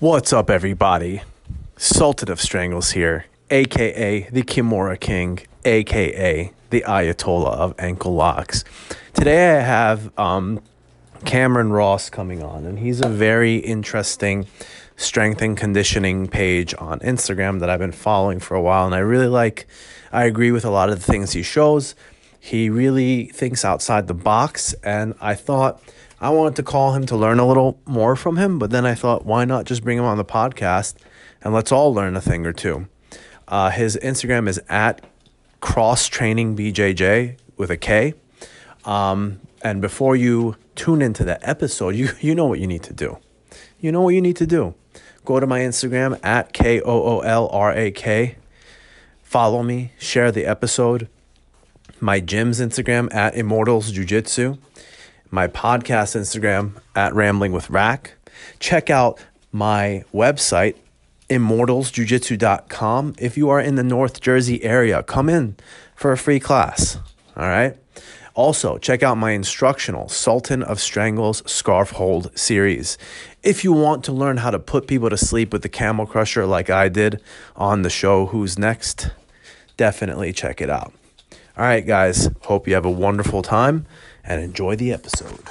What's up, everybody? Sultan of Strangles here, aka the Kimura King, aka the Ayatollah of ankle locks. Today I have um, Cameron Ross coming on, and he's a very interesting strength and conditioning page on Instagram that I've been following for a while, and I really like. I agree with a lot of the things he shows. He really thinks outside the box, and I thought I wanted to call him to learn a little more from him, but then I thought, why not just bring him on the podcast and let's all learn a thing or two. Uh, his Instagram is at cross training BJJ with a K. Um, and before you tune into the episode, you, you know what you need to do. You know what you need to do. Go to my Instagram at K O O L R A K. Follow me, share the episode. My gym's Instagram at Immortals Jiu Jitsu. My podcast Instagram at Rambling with Rack. Check out my website, immortalsjujitsu.com. If you are in the North Jersey area, come in for a free class. All right. Also, check out my instructional Sultan of Strangles Scarf Hold series. If you want to learn how to put people to sleep with the camel crusher like I did on the show Who's Next, definitely check it out. All right, guys. Hope you have a wonderful time and enjoy the episode.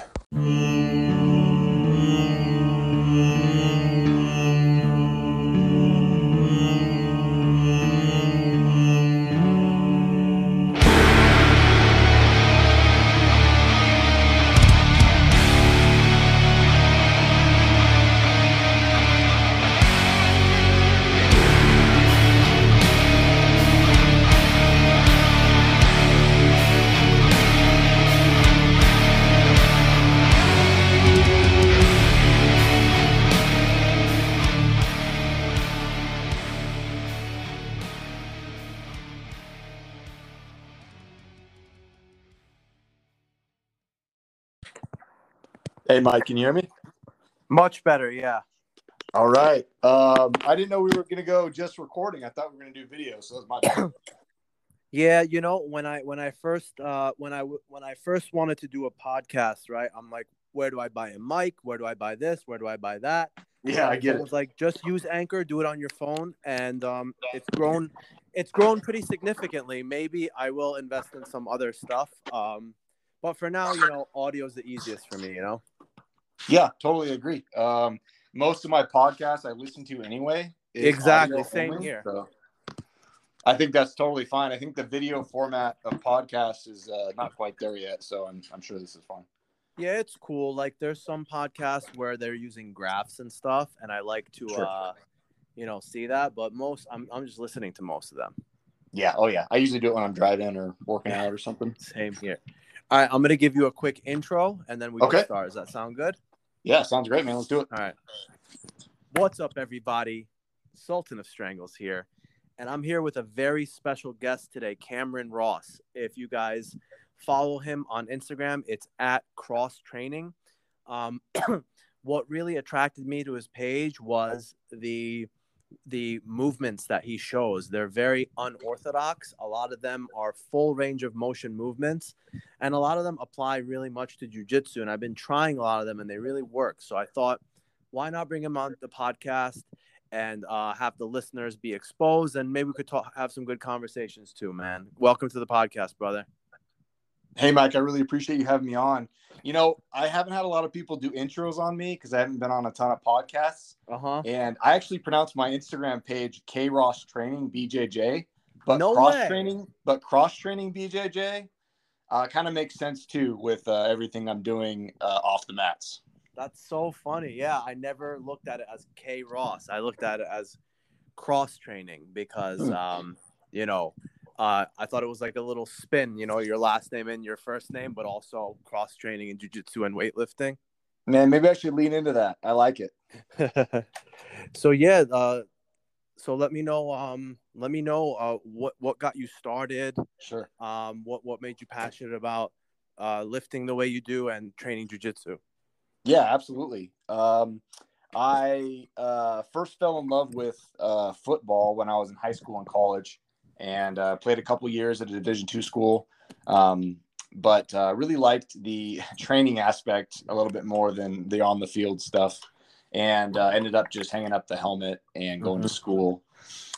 Hey, Mike, can you hear me? Much better, yeah. All right. Um, I didn't know we were going to go just recording. I thought we were going to do video, so that's my bad. Yeah, you know, when I when I first uh when I when I first wanted to do a podcast, right? I'm like, where do I buy a mic? Where do I buy this? Where do I buy that? Yeah, I get it. it. was like just use Anchor, do it on your phone, and um, it's grown, it's grown pretty significantly. Maybe I will invest in some other stuff. Um, but for now, you know, audio is the easiest for me. You know. Yeah, totally agree. Um, most of my podcasts I listen to anyway. Exactly, same only, here. so I think that's totally fine. I think the video format of podcasts is uh, not quite there yet, so I'm, I'm sure this is fine. Yeah, it's cool. Like there's some podcasts where they're using graphs and stuff, and I like to Sure. uh you know see that, but most I'm I'm just listening to most of them. Yeah. Oh, yeah. I usually do it when I'm driving or working out or something. Same here. All right, I'm gonna give you a quick intro and then we Okay. can start. Does that sound good? Yeah, sounds great, man. Let's do it. All right. What's up, everybody? Sultan of Strangles here. And I'm here with a very special guest today, Cameron Ross. If you guys follow him on Instagram, it's at Cross Training. Um, what really attracted me to his page was the the movements that he shows. They're very unorthodox. A lot of them are full range of motion movements, and a lot of them apply really much to jujitsu. And I've been trying a lot of them, and they really work. So I thought, why not bring him on the podcast and uh, have the listeners be exposed, and maybe we could talk, have some good conversations too, man. Welcome to the podcast, brother. Hey, Mike, I really appreciate you having me on. You know, I haven't had a lot of people do intros on me because I haven't been on a ton of podcasts. Uh huh. And I actually pronounced my Instagram page K Ross Training BJJ, but No cross way. training, but cross training BJJ uh, kind of makes sense too with uh, everything I'm doing uh, off the mats. That's so funny. Yeah, I never looked at it as K Ross. I looked at it as cross training because, Hmm. um, you know, uh, I thought it was like a little spin. You know, your last name and your first name, but also cross training in jujitsu and weightlifting. Man, maybe I should lean into that. I like it. so yeah, uh, so let me know. Um, let me know uh, what what got you started. Sure. Um, what what made you passionate about uh, lifting the way you do and training jujitsu. Yeah, absolutely. Um, I uh, first fell in love with uh, football when I was in high school and college, and uh, played a couple years at a Division two school. Um, but uh, really liked the training aspect a little bit more than the on the field stuff. and uh, ended up just hanging up the helmet and going Mhm. to school.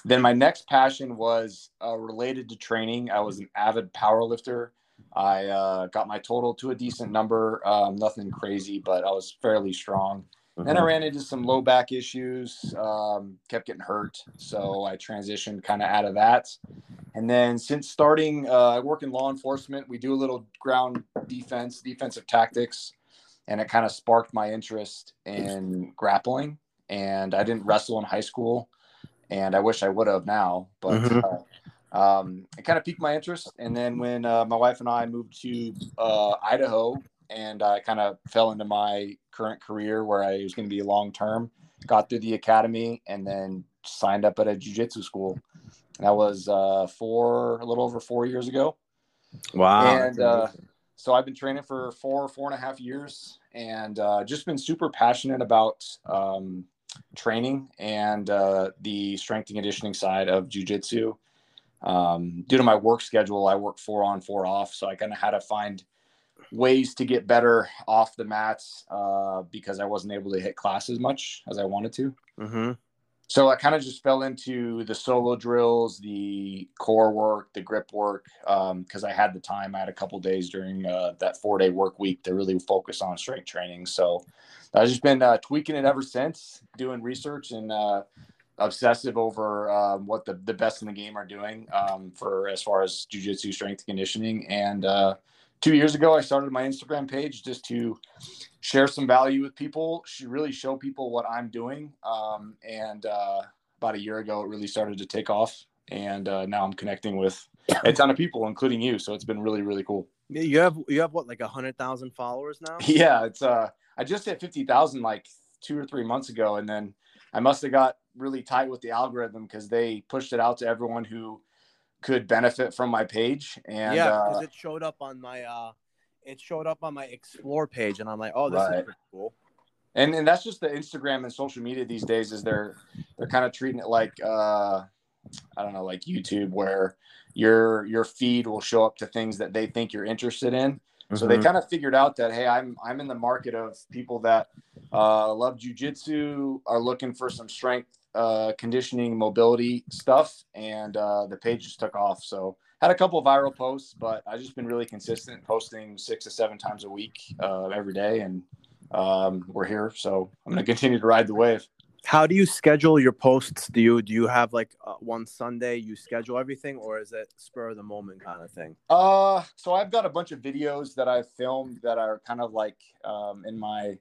Then my next passion was uh, related to training. I was an avid power lifter. I uh, got my total to a decent number, um, nothing crazy, but I was fairly strong. Then I ran into some low back issues, um, kept getting hurt. So I transitioned kind of out of that. And then since starting, uh, I work in law enforcement. We do a little ground defense, defensive tactics. And it kind of sparked my interest in grappling. And I didn't wrestle in high school. And I wish I would have now. But Mhm. uh, um, it kind of piqued my interest. And then when uh, my wife and I moved to uh, Idaho, and I kind of fell into my current career where I was going to be long term. Got through the academy and then signed up at a jujitsu school. And that was uh, four, a little over four years ago. Wow. and uh, so I've been training for four, four and a half years, and uh, just been super passionate about um, training and uh, the strength and conditioning side of jujitsu. Um, due to my work schedule, I work four on, four off, so I kind of had to find ways to get better off the mats uh, because I wasn't able to hit class as much as I wanted to. Mhm. So I kind of just fell into the solo drills, the core work, the grip work, because I had the time. I had a couple days during uh, that four day work week to really focus on strength training. So I've just been uh, tweaking it ever since, doing research and uh, obsessive over um, what the, the best in the game are doing um, for as far as jujitsu strength conditioning. And uh, two years ago, I started my Instagram page just to share some value with people, really show people what I'm doing. Um, and uh, about a year ago, it really started to take off. And uh, now I'm connecting with a ton of people, including you. So it's been really, really cool. Yeah, You have you have what like a hundred thousand followers now? Yeah, it's uh, I just hit fifty thousand like two or three months ago, and then I must have got really tight with the algorithm because they pushed it out to everyone who could benefit from my page. And yeah, uh, because it showed up on my uh, it showed up on my explore page, and I'm like, oh, this Right. is pretty cool. and and that's just the Instagram and social media these days is they're they're kind of treating it like uh I don't know like YouTube where your your feed will show up to things that they think you're interested in. So they Mhm. kind of figured out that hey, I'm I'm in the market of people that uh, love jujitsu, are looking for some strength, uh, conditioning, mobility stuff, and uh, the page just took off. So had a couple viral posts, but I've just been really consistent, posting six to seven times a week, uh, every day, and um, we're here. So I'm going to continue to ride the wave. How do you schedule your posts? Do you do you have like uh, one Sunday you schedule everything, or is it spur of the moment kind of thing? Uh, so I've got a bunch of videos that I've filmed that are kind of like um, in my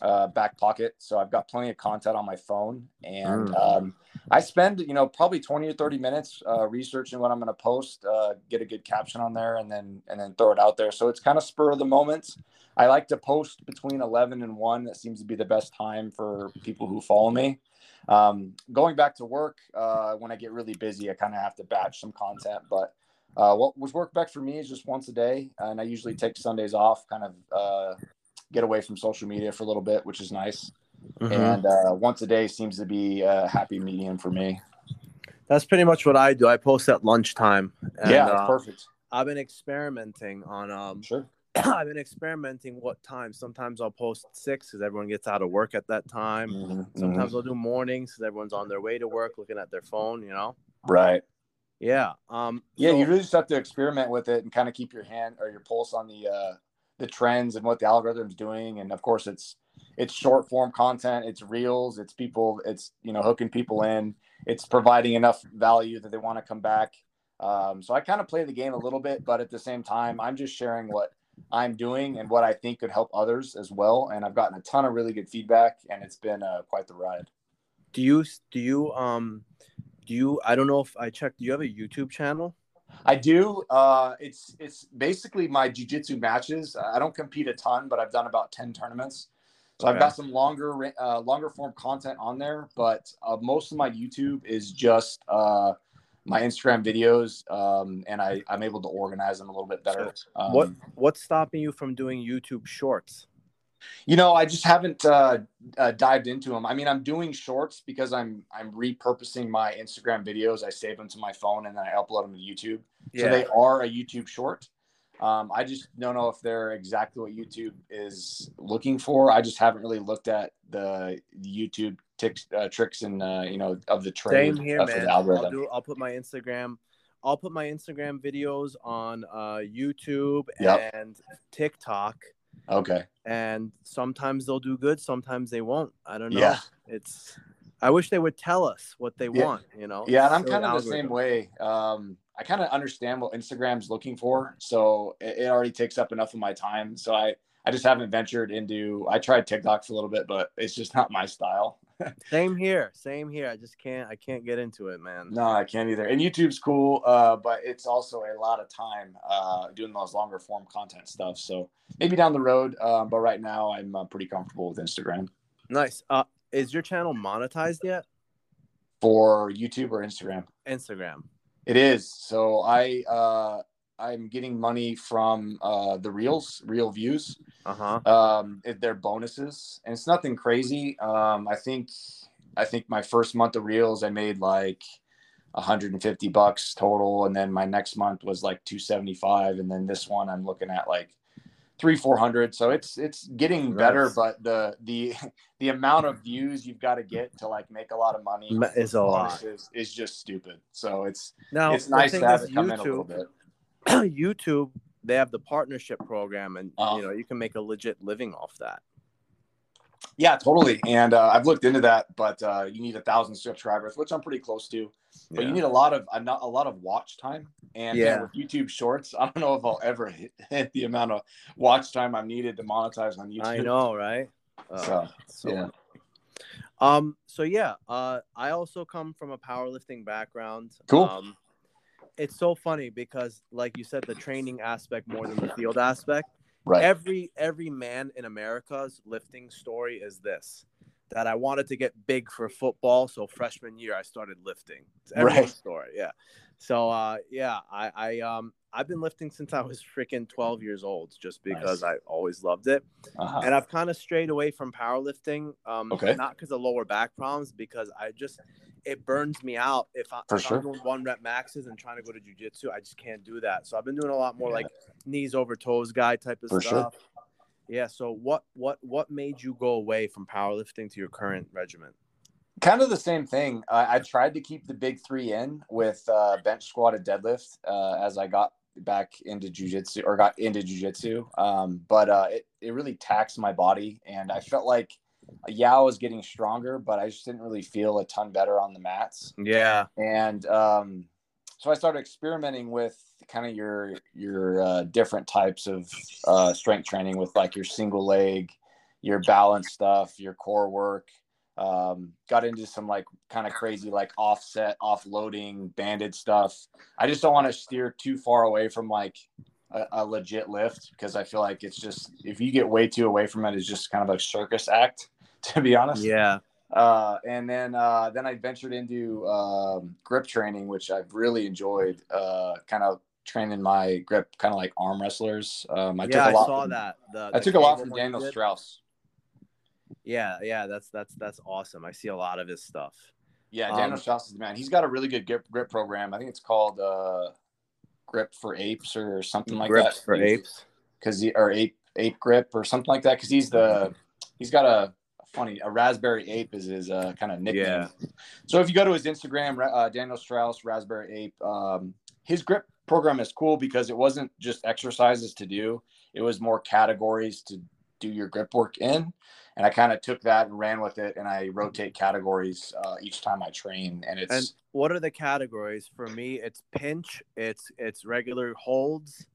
uh, back pocket. So I've got plenty of content on my phone, and Mm. um, I spend you know probably twenty or thirty minutes uh, researching what I'm going to post, uh, get a good caption on there, and then and then throw it out there. So it's kind of spur of the moment. I like to post between eleven and one. That seems to be the best time for people who follow me. Um, going back to work, uh, when I get really busy, I kind of have to batch some content, but uh, what was work back for me is just once a day, and I usually take Sundays off, kind of uh, get away from social media for a little bit, which is nice. Mhm. And uh, once a day seems to be a happy medium for me. That's pretty much what I do. I post at lunchtime. And, yeah, that's uh, perfect. I've been experimenting on um Sure. I've been experimenting what time. Sometimes I'll post six because everyone gets out of work at that time. Mhm, Sometimes I'll do mornings because everyone's on their way to work looking at their phone, you know? right. Yeah. Um Yeah, so- you really just have to experiment with it and kind of keep your hand or your pulse on the uh, the trends and what the algorithm's doing. And of course, it's it's short form content, it's reels, it's people, it's you know hooking people in, it's providing enough value that they want to come back. Um, so I kind of play the game a little bit, but at the same time, I'm just sharing what I'm doing and what I think could help others as well. And I've gotten a ton of really good feedback, and it's been uh, quite the ride. do you do you um do you I don't know if I checked, do you have a YouTube channel? I do. Uh, it's it's basically my jujitsu matches. I don't compete a ton, but I've done about ten tournaments. So I've got some longer uh, longer form content on there, but uh, most of my YouTube is just uh, my Instagram videos, um, and I I'm able to organize them a little bit better. Um, what what's stopping you from doing YouTube shorts? You know, I just haven't uh, uh, dived into them. I mean, I'm doing shorts because I'm I'm repurposing my Instagram videos. I save them to my phone and then I upload them to YouTube. So they are a YouTube short. Um, I just don't know if they're exactly what YouTube is looking for. I just haven't really looked at the, YouTube ticks, uh, tricks and uh, you know of the trade. Same here, man. I'll do. I'll put my Instagram. I'll put my Instagram videos on uh, YouTube Yep. and TikTok, Okay. and sometimes they'll do good, sometimes they won't. I don't know. Yeah. It's. I wish they would tell us what they Yeah. want. You know. Yeah, and I'm kind of the same way. Um, I kind of understand what Instagram's looking for, so it, it already takes up enough of my time. So I, I just haven't ventured into. I tried TikTok for a little bit, but it's just not my style. Same here. Same here. I just can't. I can't get into it, man. No, I can't either. And YouTube's cool, uh, but it's also a lot of time uh, doing those longer form content stuff. So maybe down the road, um, but right now I'm uh, pretty comfortable with Instagram Nice. Uh, is your channel monetized yet? for YouTube or Instagram. Instagram. It is. So I uh, I'm getting money from uh, the reels, real views. Uh huh. Um, it, they're bonuses, and it's nothing crazy. Um, I think I think my first month of reels, I made like 150 bucks total, and then my next month was like 275, and then this one I'm looking at like three four hundred. So it's it's getting better, Nice. but the the the amount of views you've got to get to like make a lot of money is a lot. bonuses is just stupid. So it's Now it's nice to have it come in a little YouTube- bit. YouTube, they have the partnership program, and Oh. you know you can make a legit living off that. Yeah, totally. And uh, I've looked into that, but uh, you need a thousand subscribers, which I'm pretty close to. But Yeah. you need a lot of a, not a lot of watch time. And uh, Yeah. with YouTube Shorts, I don't know if I'll ever hit, hit the amount of watch time I'm needed to monetize on YouTube. I know, right? Uh, So, so yeah. Um. So yeah. Uh. I also come from a powerlifting background. Cool. Um, it's so funny because, like you said, the training aspect more than the field aspect. Right. Every every man in America's lifting story is this: that I wanted to get big for football, so freshman year I started lifting. It's everyone's Right. story. Yeah. So uh, yeah, I I um I've been lifting since I was freaking 12 years old, just because I always loved it Uh-huh. and I've kind of strayed away from powerlifting. Um, Okay. Not because of lower back problems, because I just it burns me out if, I, if sure. I'm doing one rep maxes and trying to go to jujitsu. I just can't do that. So I've been doing a lot more Yeah. like knees over toes guy type of For sure. stuff. Yeah. So what what what made you go away from powerlifting to your current regimen? Kind of the same thing. I, I tried to keep the big three in with uh, bench squat and deadlift uh, as I got back into jujitsu or got into jujitsu. Um, but uh, it, it really taxed my body. And I felt like, yeah, I was getting stronger, but I just didn't really feel a ton better on the mats. Yeah. And um, so I started experimenting with kind of your, your uh, different types of uh, strength training with like your single leg, your balance stuff, your core work um got into some like kind of crazy like offset offloading banded stuff. I just don't want to steer too far away from like a, a legit lift because i feel like it's just if you get way too away from it it's just kind of a circus act to be honest. Yeah. uh and then uh then i ventured into um grip training which i've really enjoyed uh kind of training my grip kind of like arm wrestlers. Um i yeah, took a I lot saw from- that. The, i the took a lot from daniel strauss Yeah, yeah, that's that's that's awesome. I see a lot of his stuff. Yeah, Daniel Um, Strauss is the man. He's got a really good grip, grip program. I think it's called uh, Grip for Apes or something like Grips that. for apes. because he or ape ape grip or something like that. Because he's the he's got a funny a raspberry ape is his uh, kind of nickname. Yeah. So if you go to his Instagram, uh, Daniel Strauss raspberry ape, um, his grip program is cool because it wasn't just exercises to do; it was more categories to do your grip work in. And I kind of took that and ran with it, and I rotate categories uh, each time I train, and it's And what are the categories for me? It's pinch, it's it's regular holds,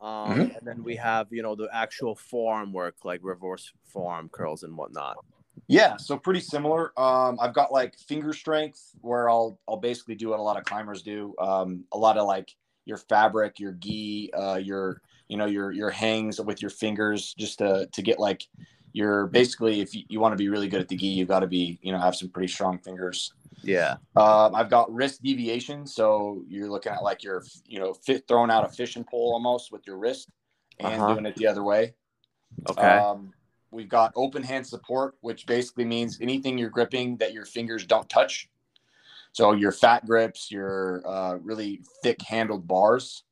um, Mhm. and then we have you know the actual forearm work like reverse forearm curls and whatnot. Yeah, so pretty similar. Um, I've got like finger strength where I'll I'll basically do what a lot of climbers do. Um, a lot of like your fabric, your gi, uh, your you know your your hangs with your fingers just to to get like your basically if you, you want to be really good at the gi, you've got to be you know have some pretty strong fingers. Yeah, Um, I've got wrist deviation, so you're looking at like you're you know fit throwing out a fishing pole almost with your wrist and Uh-huh. doing it the other way. okay, Um, we've got open hand support, which basically means anything you're gripping that your fingers don't touch. So your fat grips, your uh, really thick handled bars.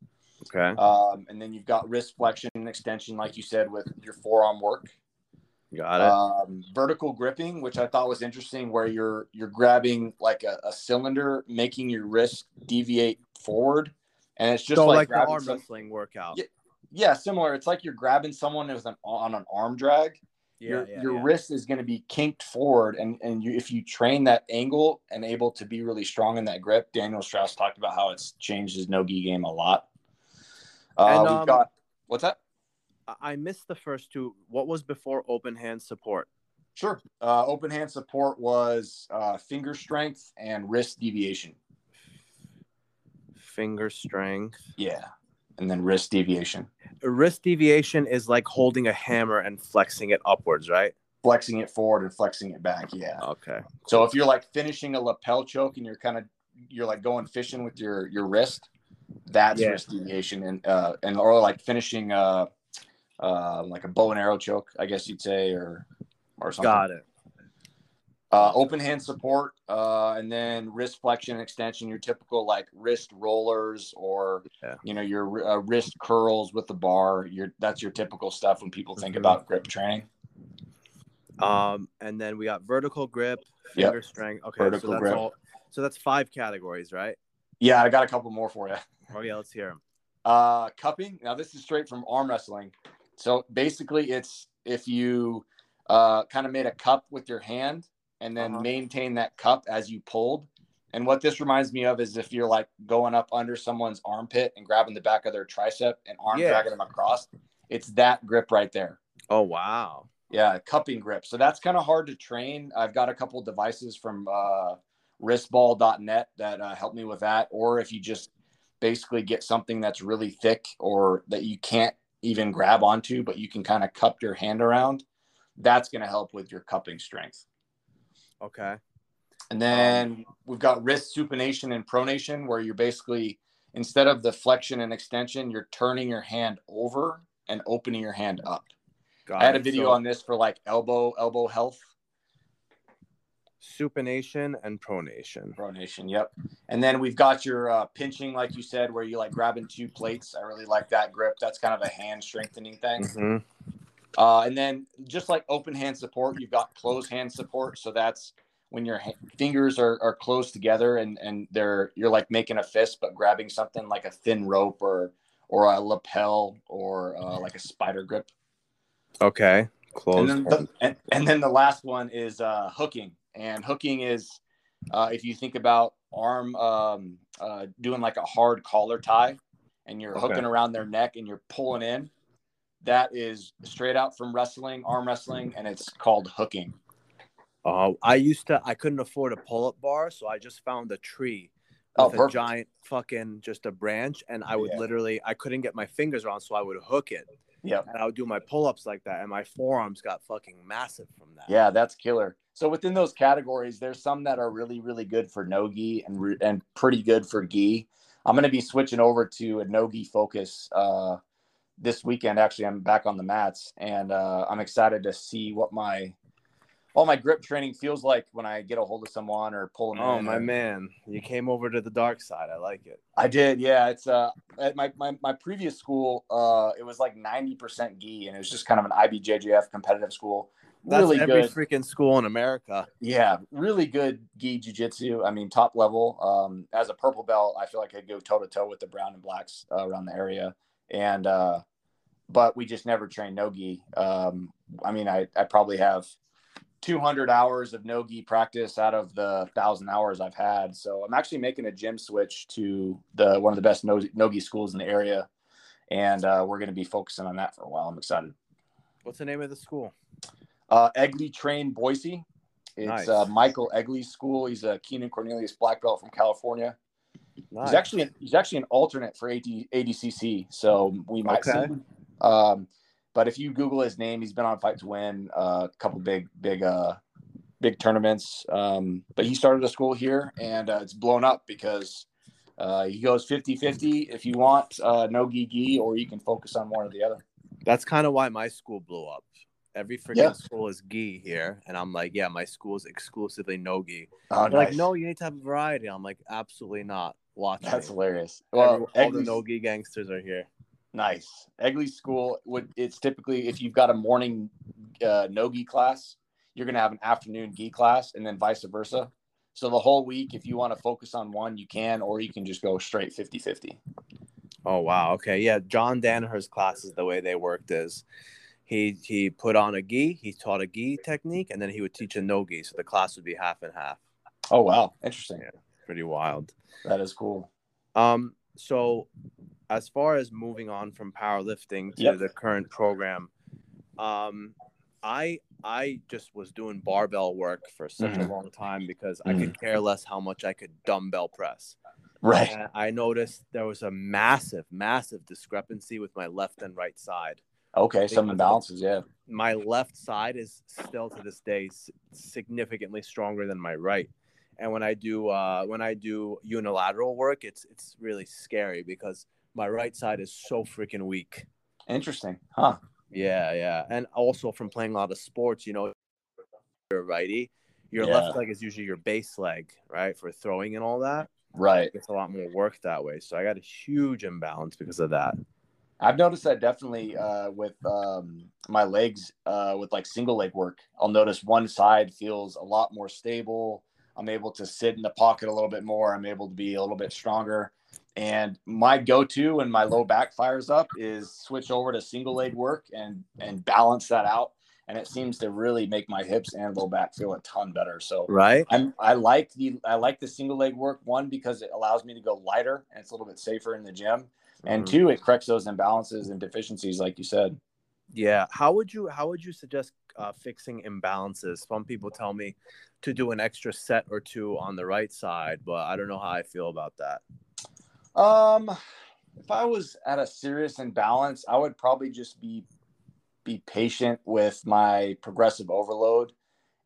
Okay. Um, and then you've got wrist flexion and extension, like you said, with your forearm work. Got it. Um, vertical gripping, which I thought was interesting, where you're you're grabbing like a, a cylinder, making your wrist deviate forward, and it's just so like, like, the arm some- wrestling workout. Yeah, yeah, similar. It's like you're grabbing someone with an on an arm drag. your yeah, your yeah. wrist is going to be kinked forward, and and you, if you train that angle and able to be really strong in that grip, Daniel Strauss talked about how it's changed his no gi game a lot. Uh, And, we've um, got what's that? I- missed the first two. What was before open hand support? Sure. Uh, open hand support was uh, finger strength and wrist deviation. Finger strength. Yeah. And then wrist deviation, wrist deviation is like holding a hammer and flexing it upwards, right? flexing it forward and flexing it back. Yeah. Okay. So if you're like finishing a lapel choke and you're kind of you're like going fishing with your your wrist, that's Yeah. wrist deviation and uh and or like finishing uh uh like a bow and arrow choke, I guess you'd say, or or something. Got it. Uh, open hand support, uh, and then wrist flexion and extension. Your typical like wrist rollers, or Yeah. you know your uh, wrist curls with the bar. Your that's your typical stuff when people think Mhm. about grip training. Um, and then we got vertical grip, Yep. finger strength. Okay, Vertical so that's grip. all. So that's five categories, right? Yeah, I got a couple more for you. Oh yeah, let's hear them. Uh, cupping. Now this is straight from arm wrestling. So basically, it's if you uh, kind of made a cup with your hand and then Uh-huh. maintain that cup as you pulled. And what this reminds me of is if you're like going up under someone's armpit and grabbing the back of their tricep and arm Yeah. dragging them across. It's that grip right there. Oh wow. Yeah, cupping grip. So that's kind of hard to train. I've got a couple devices from uh, wristball.net that uh, help me with that. Or if you just basically get something that's really thick or that you can't even grab onto, but you can kind of cup your hand around, that's going to help with your cupping strength. Okay. And um, then we've got wrist supination and pronation, where you're basically instead of the flexion and extension, you're turning your hand over and opening your hand up. Got I had a video So, on this for like elbow elbow health supination and pronation. pronation. Yep. And then we've got your uh, pinching, like you said, where you like grabbing two plates. I really like that grip. That's kind of a hand strengthening thing. Mhm. Uh, and then just like open hand support, you've got closed hand support. So that's when your ha- fingers are, are closed together and, and they're you're like making a fist, but grabbing something like a thin rope or or a lapel or uh, like a spider grip. Okay. And Close. then, the, and, and then the last one is uh, hooking. And hooking is uh, if you think about arm um, uh, doing like a hard collar tie and you're Okay. hooking around their neck and you're pulling in, that is straight out from wrestling, arm wrestling, and it's called hooking. Oh, I used to. I couldn't afford a pull-up bar, so I just found a tree Oh, a giant fucking just a branch, and I would Yeah. literally. I couldn't get my fingers around, so I would hook it, Yeah. and I would do my pull-ups like that, and my forearms got fucking massive from that. Yeah, that's killer. So within those categories, there's some that are really, really good for nogi and re- and pretty good for gi. I'm going to be switching over to a nogi focus uh, this weekend. Actually, I'm back on the mats, and uh, I'm excited to see what my all my grip training feels like when I get a hold of someone or pull them Oh my man, you came over to the dark side. I like it. I did, yeah. It's uh at my my, my previous school, uh, it was like 90% gi, and it was just kind of an IBJJF competitive school. That's really every good. freaking school in America. Yeah, really good gi jiu-jitsu. I mean, top level. Um, as a purple belt, I feel like I could go toe to toe with the brown and blacks uh, around the area. And uh, but we just never trained no gi. Um, I mean, I I probably have 200 hours of no gi practice out of the thousand hours I've had. So I'm actually making a gym switch to the one of the best no no gi schools in the area, and uh, we're going to be focusing on that for a while. I'm excited. What's the name of the school? Uh, Egley trained Boise. It's Nice. uh, Michael Egley's school. He's a Keenan Cornelius black belt from California. Nice. He's actually he's actually an alternate for AD, ADCC, so we might Okay. see. him. Um, but if you Google his name, he's been on Fight to Win, uh, a couple big big uh, big tournaments. Um, but he started a school here, and uh, it's blown up because uh, he goes 50-50 if you want uh, no gi gi, or you can focus on one or the other. That's kind of why my school blew up. Every freaking Yeah. school is gi here, and I'm like, yeah, my school is exclusively no gi. Oh, They're like, no, you need to have variety. I'm like, absolutely not. watching. That's me. hilarious. Every- Well, all the Egley's- Nogi gangsters are here. Nice. Egley School would it's typically if you've got a morning uh, no gi class, you're gonna have an afternoon gi class, and then vice versa. So the whole week, if you want to focus on one, you can, or you can just go straight 50-50. Oh wow. Okay. Yeah. John Danaher's classes, the way they worked is he he put on a gi, he taught a gi technique, and then he would teach a no gi. So the class would be half and half. Oh wow, interesting. Yeah. Pretty wild. That is cool. Um, so as far as moving on from powerlifting to Yep. the current program, um, I I just was doing barbell work for such a Mhm. long time because I could care less how much I could dumbbell press. Right. And I noticed there was a massive, massive discrepancy with my left and right side. Okay, some imbalances, yeah. My left side is still to this day significantly stronger than my right. And when I do uh, when I do unilateral work, it's it's really scary because my right side is so freaking weak. Interesting. Huh. Yeah, yeah. And also from playing a lot of sports, you know, you're righty. Your Yeah. left leg is usually your base leg, right? For throwing and all that. Right. It's a lot more work that way. So I got a huge imbalance because of that. I've noticed that definitely uh, with um, my legs, uh, with like single leg work. I'll notice one side feels a lot more stable. I'm able to sit in the pocket a little bit more. I'm able to be a little bit stronger. And my go-to when my low back fires up is switch over to single leg work and and balance that out. And it seems to really make my hips and low back feel a ton better. So Right? I'm I like the I like the single leg work one because it allows me to go lighter and it's a little bit safer in the gym. And Mhm. two, it corrects those imbalances and deficiencies, like you said. Yeah. How would you how would you suggest uh, fixing imbalances? Some people tell me to do an extra set or two on the right side, but I don't know how I feel about that. Um, if I was at a serious imbalance, I would probably just be be patient with my progressive overload,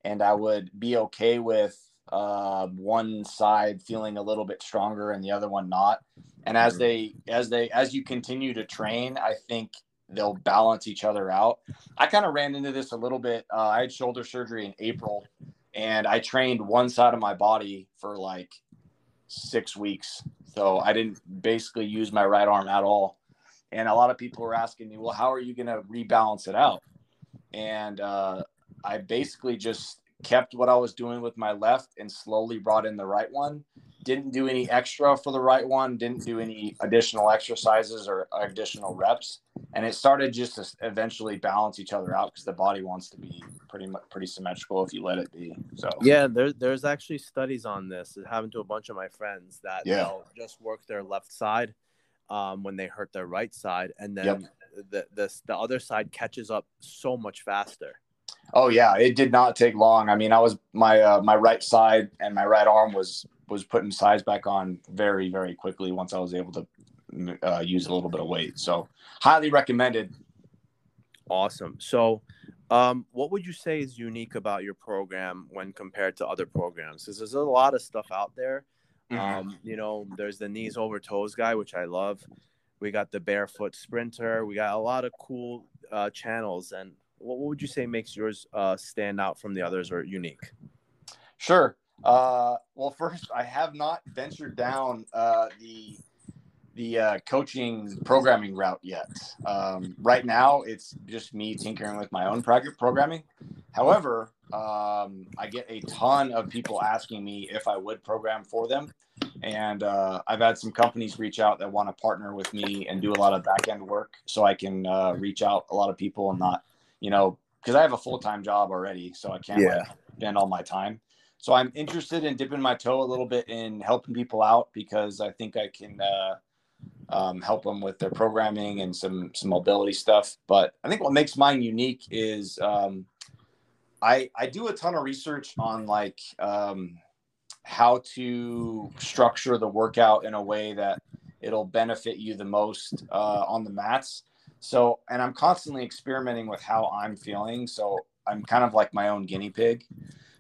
and I would be okay with uh, one side feeling a little bit stronger and the other one not. And as Mhm. they as they as you continue to train, I think they'll balance each other out. I kind of ran into this a little bit. Uh, I had shoulder surgery in April, and I trained one side of my body for like six weeks. So I didn't basically use my right arm at all. And a lot of people were asking me, well, how are you going to rebalance it out? And uh, I basically just kept what I was doing with my left and slowly brought in the right one. Didn't do any extra for the right one, didn't do any additional exercises or additional reps. And it started just to eventually balance each other out because the body wants to be pretty much pretty symmetrical if you let it be. So Yeah, there, there's actually studies on this. It happened to a bunch of my friends that Yeah. they'll just work their left side um, when they hurt their right side, and then Yep. the, the the other side catches up so much faster. Oh yeah, it did not take long. I mean, I was my uh, my right side and my right arm was was putting size back on very very quickly once I was able to uh, use a little bit of weight. So highly recommended. Awesome. So, um, what would you say is unique about your program when compared to other programs? Because there's a lot of stuff out there. Mm-hmm. Um, you know, there's the knees over toes guy, which I love. We got the barefoot sprinter. We got a lot of cool uh, channels. And what, what would you say makes yours uh, stand out from the others or unique? Sure. Uh, well, first, I have not ventured down uh, the the uh, coaching programming route yet. Um, right now, it's just me tinkering with my own prog- programming. However, um, I get a ton of people asking me if I would program for them, and uh, I've had some companies reach out that want to partner with me and do a lot of back end work, so I can uh, reach out a lot of people and not, you know, because I have a full time job already, so I can't Yeah. like spend all my time. So I'm interested in dipping my toe a little bit in helping people out because I think I can uh, um, help them with their programming and some some mobility stuff. But I think what makes mine unique is um, I I do a ton of research on like um, how to structure the workout in a way that it'll benefit you the most uh, on the mats. So, and I'm constantly experimenting with how I'm feeling. So I'm kind of like my own guinea pig.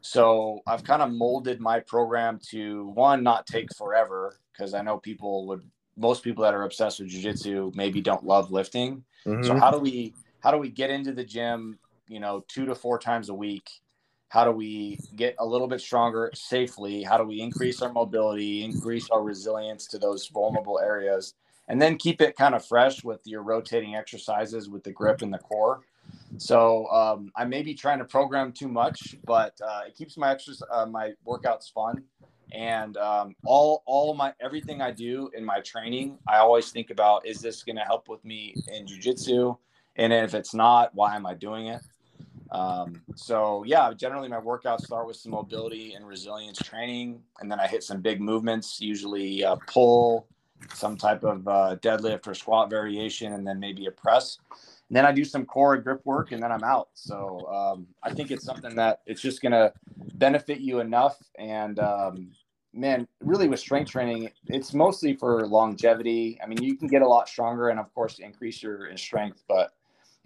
So I've kind of molded my program to one, not take forever because I know people would, most people that are obsessed with jujitsu maybe don't love lifting. So Mhm. how do we, how do we get into the gym, you know, two to four times a week how do we get a little bit stronger safely? How do we increase our mobility, increase our resilience to those vulnerable areas, and then keep it kind of fresh with your rotating exercises with the grip and the core. So um, I may be trying to program too much, but uh, it keeps my exercise, uh, my workouts fun, and um, all all my everything I do in my training, I always think about: is this going to help with me in jujitsu? And if it's not, why am I doing it? Um, so yeah, generally my workouts start with some mobility and resilience training, and then I hit some big movements, usually uh, pull, some type of uh, deadlift or squat variation, and then maybe a press. And then I do some core grip work, and then I'm out. So um, I think it's something that it's just gonna benefit you enough. And um, man, really with strength training, it's mostly for longevity. I mean, you can get a lot stronger, and of course, increase your strength, but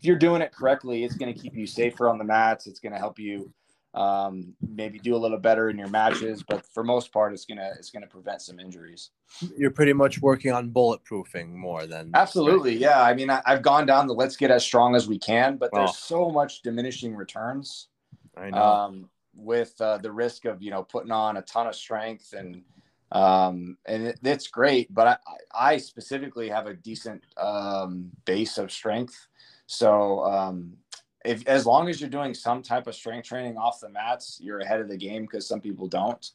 if you're doing it correctly, it's going to keep you safer on the mats. It's going to help you um, maybe do a little better in your matches, but for most part, it's gonna it's gonna prevent some injuries. You're pretty much working on bulletproofing more than absolutely, yeah. I mean, I, have gone down the let's get as strong as we can, but there's oh. so much diminishing returns. I know. Um, with uh, the risk of you know putting on a ton of strength and um, and it, it's great, but I, I specifically have a decent um, base of strength so um, if as long as you're doing some type of strength training off the mats, you're ahead of the game because some people don't.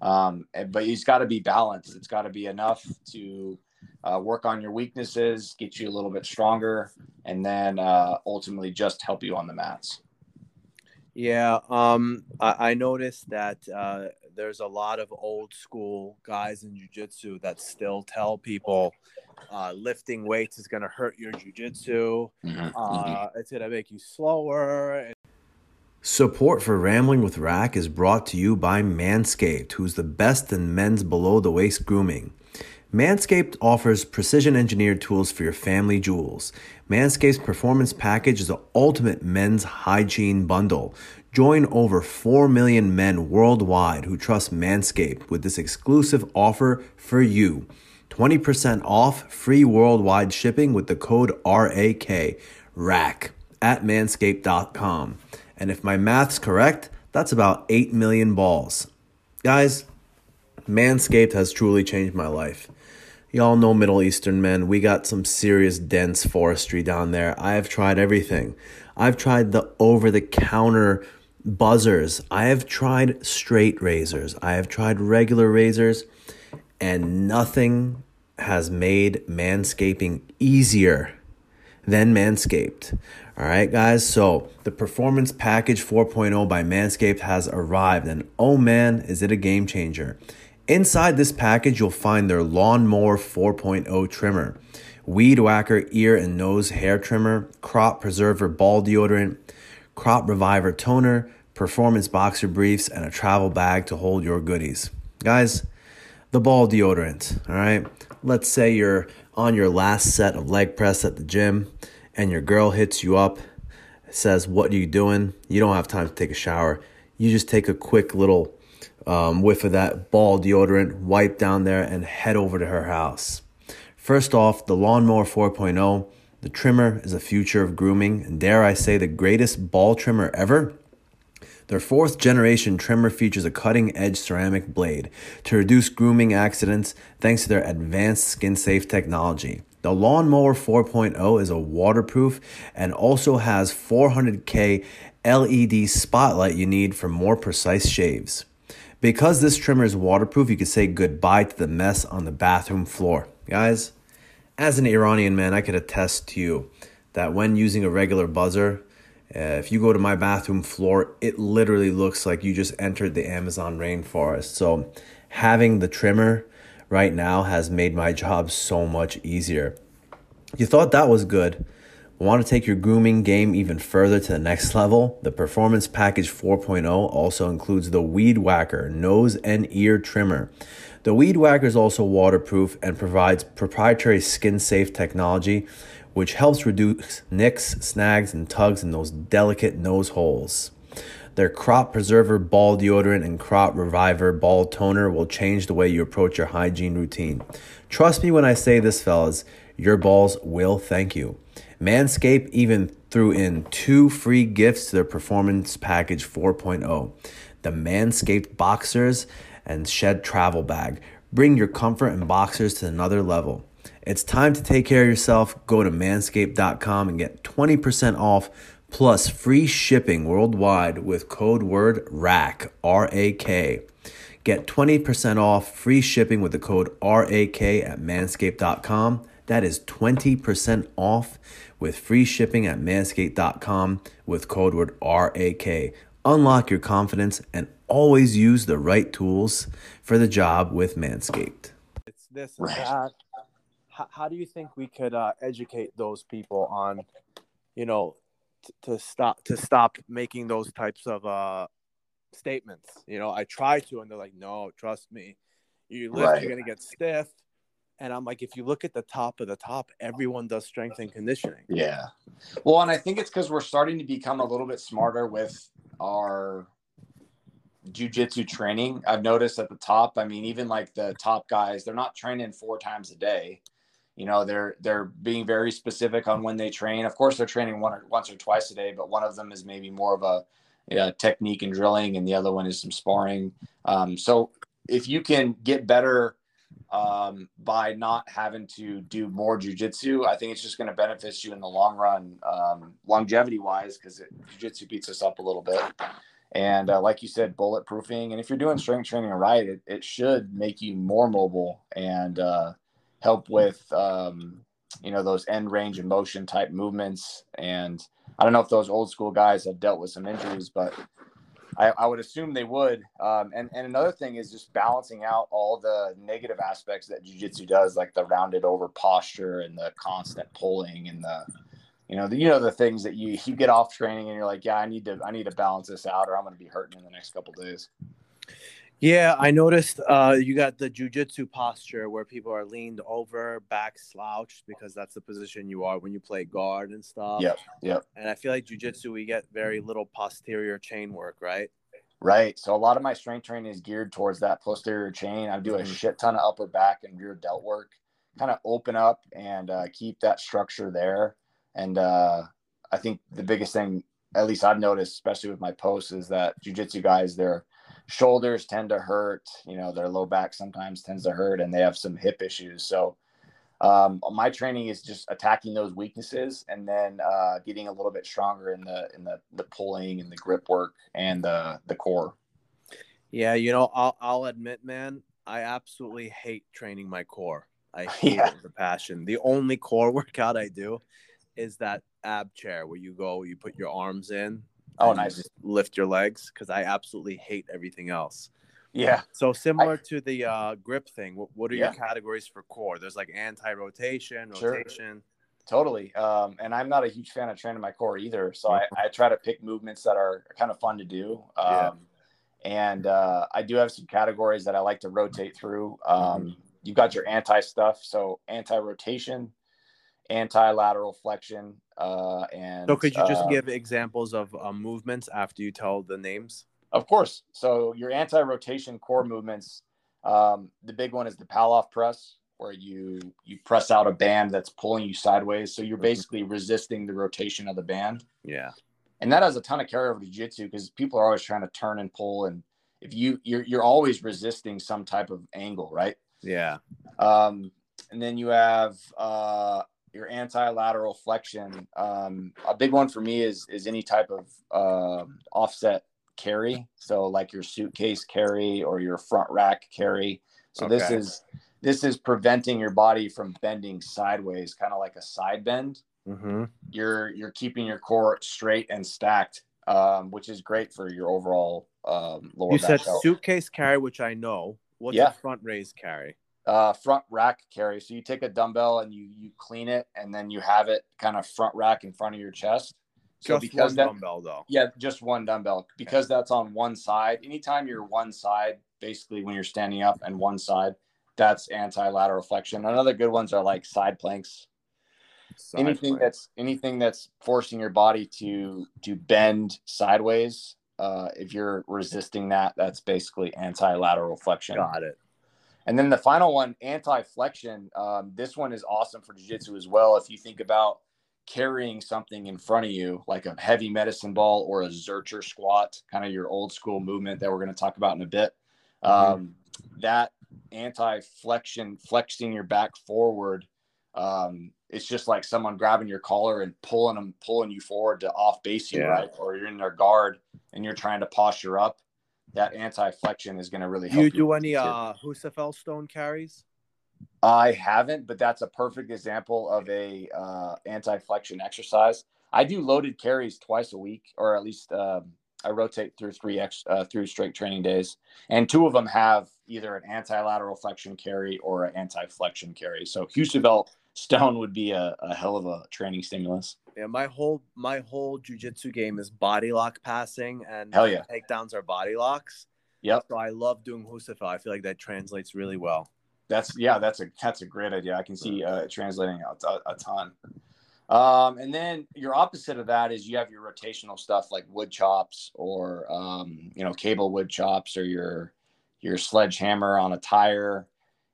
Um, but it's got to be balanced. It's got to be enough to uh, work on your weaknesses, get you a little bit stronger, and then uh, ultimately just help you on the mats. Yeah, um, I, I noticed that uh, there's a lot of old school guys in jujitsu that still tell people uh, lifting weights is going to hurt your jujitsu. Mm-hmm. Uh, mm-hmm. it's going to make you slower. Support for Rambling with Rack is brought to you by Manscaped, who's the best in men's below the waist grooming. Manscaped offers precision engineered tools for your family jewels. Manscaped's performance package is the ultimate men's hygiene bundle. Join over 4 million men worldwide who trust Manscaped with this exclusive offer for you. 20% off free worldwide shipping with the code RAK, RAK, at manscaped.com. And if my math's correct, that's about 8 million balls. Guys, Manscaped has truly changed my life. Y'all know Middle Eastern men. We got some serious dense forestry down there. I have tried everything. I've tried the over the counter buzzers. I have tried straight razors. I have tried regular razors and nothing has made manscaping easier than Manscaped. All right, guys. So the Performance Package 4.0 by Manscaped has arrived, and oh man, is it a game changer! Inside this package, you'll find their Lawnmower 4.0 trimmer, Weed Whacker ear and nose hair trimmer, Crop Preserver ball deodorant, Crop Reviver toner, Performance boxer briefs, and a travel bag to hold your goodies. Guys, the ball deodorant. All right. Let's say you're on your last set of leg press at the gym and your girl hits you up, says, What are you doing? You don't have time to take a shower. You just take a quick little um, whiff of that ball deodorant, wipe down there, and head over to her house. First off, the Lawnmower 4.0. The trimmer is a future of grooming, and dare I say, the greatest ball trimmer ever. Their fourth generation trimmer features a cutting edge ceramic blade to reduce grooming accidents thanks to their advanced skin safe technology. The Lawnmower 4.0 is a waterproof and also has 400K LED spotlight you need for more precise shaves. Because this trimmer is waterproof, you can say goodbye to the mess on the bathroom floor. Guys, as an Iranian man, I could attest to you that when using a regular buzzer, uh, if you go to my bathroom floor, it literally looks like you just entered the Amazon rainforest. So, having the trimmer right now has made my job so much easier. You thought that was good. Want to take your grooming game even further to the next level? The Performance Package 4.0 also includes the Weed Whacker nose and ear trimmer. The Weed Whacker is also waterproof and provides proprietary skin safe technology which helps reduce nicks, snags, and tugs in those delicate nose holes. Their Crop Preserver Ball Deodorant and Crop Reviver Ball Toner will change the way you approach your hygiene routine. Trust me when I say this, fellas, your balls will thank you. Manscaped even threw in two free gifts to their Performance Package 4.0 the Manscaped Boxers and Shed Travel Bag. Bring your comfort and boxers to another level. It's time to take care of yourself. Go to manscaped.com and get 20% off plus free shipping worldwide with code word RAK, R A K. Get 20% off free shipping with the code RAK at manscaped.com. That is 20% off with free shipping at manscaped.com with code word RAK. Unlock your confidence and always use the right tools for the job with Manscaped. It's this and that. How, how do you think we could uh, educate those people on, you know, t- to stop to stop making those types of uh, statements? You know, I try to, and they're like, "No, trust me, you lift, Right. you're gonna get stiff." And I'm like, if you look at the top of the top, everyone does strength and conditioning. Yeah. Well, and I think it's because we're starting to become a little bit smarter with our jujitsu training. I've noticed at the top, I mean, even like the top guys, they're not training four times a day. You know, they're they're being very specific on when they train. Of course, they're training one or once or twice a day, but one of them is maybe more of a, yeah, technique and drilling, and the other one is some sparring. Um, so if you can get better um, by not having to do more jujitsu, I think it's just going to benefit you in the long run, um, longevity wise, because jujitsu beats us up a little bit. And uh, like you said, bulletproofing. And if you're doing strength training right, it, it should make you more mobile and uh, help with, um, you know, those end range of motion type movements. And I don't know if those old school guys have dealt with some injuries, but I, I would assume they would. Um, and, and another thing is just balancing out all the negative aspects that jujitsu does, like the rounded over posture and the constant pulling and the, you know, the, you know, the things that you, you get off training and you're like, yeah, I need to, I need to balance this out or I'm going to be hurting in the next couple days. Yeah, I noticed uh, you got the jujitsu posture where people are leaned over, back slouched because that's the position you are when you play guard and stuff. Yep. Yep. And I feel like jujitsu, we get very little posterior chain work, right? Right. So a lot of my strength training is geared towards that posterior chain. I do a Mhm. shit ton of upper back and rear delt work, kind of open up and uh, keep that structure there. And uh, I think the biggest thing, at least I've noticed, especially with my posts, is that jujitsu guys, their shoulders tend to hurt. You know, their low back sometimes tends to hurt, and they have some hip issues. So um, my training is just attacking those weaknesses and then uh, getting a little bit stronger in the in the the pulling and the grip work and the the core. Yeah, you know, I'll, I'll admit, man, I absolutely hate training my core. I hate Yeah. it with a passion. The only core workout I do is that ab chair where you go, you put your arms in. Oh, nice. just lift your legs because I absolutely hate everything else. Yeah. So similar to the uh, grip thing, what, what are Yeah. your categories for core? There's like anti-rotation, Sure. rotation. Totally. Um, and I'm not a huge fan of training my core either. So I, I try to pick movements that are kind of fun to do. Um, Yeah. And uh, I do have some categories that I like to rotate through. Um, Mm-hmm. You've got your anti stuff. So anti rotation, anti lateral flexion. Uh, and So could you just uh, give examples of uh, movements after you tell the names? Of course. So your anti-rotation core movements, um, the big one is the Palloff press, where you you press out a band that's pulling you sideways. So you're Mhm. basically resisting the rotation of the band, Yeah. and that has a ton of carryover to jiu-jitsu because people are always trying to turn and pull, and if you you're you're always resisting some type of angle, right? Yeah. Um, and then you have uh, your anti-lateral flexion. Um, a big one for me is is any type of um offset carry. So like your suitcase carry or your front rack carry. So this is this is preventing your body from bending sideways, kind of like a side bend. Mm-hmm. You're you're keeping your core straight and stacked, um, which is great for your overall um, lower You said suitcase carry, which I know. What's Yeah. a front raise carry? Uh, front rack carry. So you take a dumbbell and you you clean it, and then you have it kind of front rack in front of your chest. So Just because one that, dumbbell, though. yeah, just one dumbbell because that's on one side. Anytime you're one side, basically when you're standing up and one side, that's anti-lateral flexion. Another good ones are like side planks. Side anything plank. that's anything that's forcing your body to to bend sideways. Uh, if you're resisting that, that's basically anti-lateral flexion. got it. And then the final one, anti-flexion. Um, this one is awesome for jiu-jitsu as well. If you think about carrying something in front of you, like a heavy medicine ball or a Zercher squat, kind of your old school movement that we're going to talk about in a bit. Mm-hmm. Um, that anti flexion, flexing your back forward, um, it's just like someone grabbing your collar and pulling them, pulling you forward to off base you, yeah. right? Or you're in their guard and you're trying to posture up. That anti flexion is going to really help. You, Do you do any uh, Husafell stone carries? I haven't, but that's a perfect example of a uh, anti-flexion exercise. I do loaded carries twice a week, or at least um, I rotate through three ex, uh, through straight training days, and two of them have either an anti-lateral flexion carry or an anti-flexion carry. So Husafell stone would be a, a hell of a training stimulus. Yeah, my whole my whole jujitsu game is body lock passing, and hell yeah, takedowns are body locks. Yep. So I love doing Husafell. I feel like that translates really well. That's yeah, that's a that's a great idea. I can see uh, translating a, a, a ton. Um, and then your opposite of that is you have your rotational stuff like wood chops or um, you know cable wood chops or your your sledgehammer on a tire,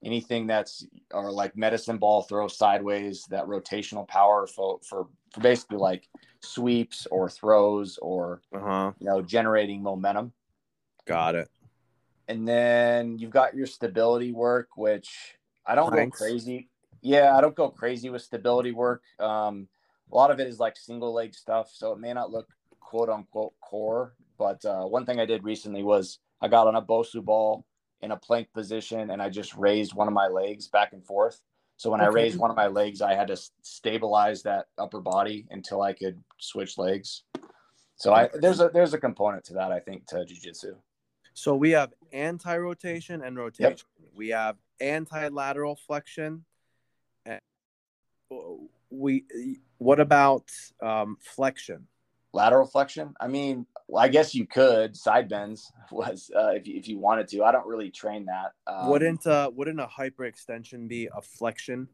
anything that's or like medicine ball throw sideways. That rotational power for for, for basically like sweeps or throws or uh-huh. you know generating momentum. Got it and then you've got your stability work, which I don't Thanks. go crazy. Yeah, I don't go crazy with stability work. Um, a lot of it is like single leg stuff, so it may not look quote unquote core. But uh, one thing I did recently was I got on a Bosu ball in a plank position and I just raised one of my legs back and forth. So when okay. I raised one of my legs, I had to stabilize that upper body until I could switch legs. So I there's a there's a component to that I think to jujitsu. So we have anti-rotation and rotation. Yep. We have anti-lateral flexion. And we what about um, flexion? Lateral flexion? I mean, I guess you could. Side bends was uh, if you, if you wanted to. I don't really train that. Um, wouldn't uh, wouldn't a hyperextension be a flexion?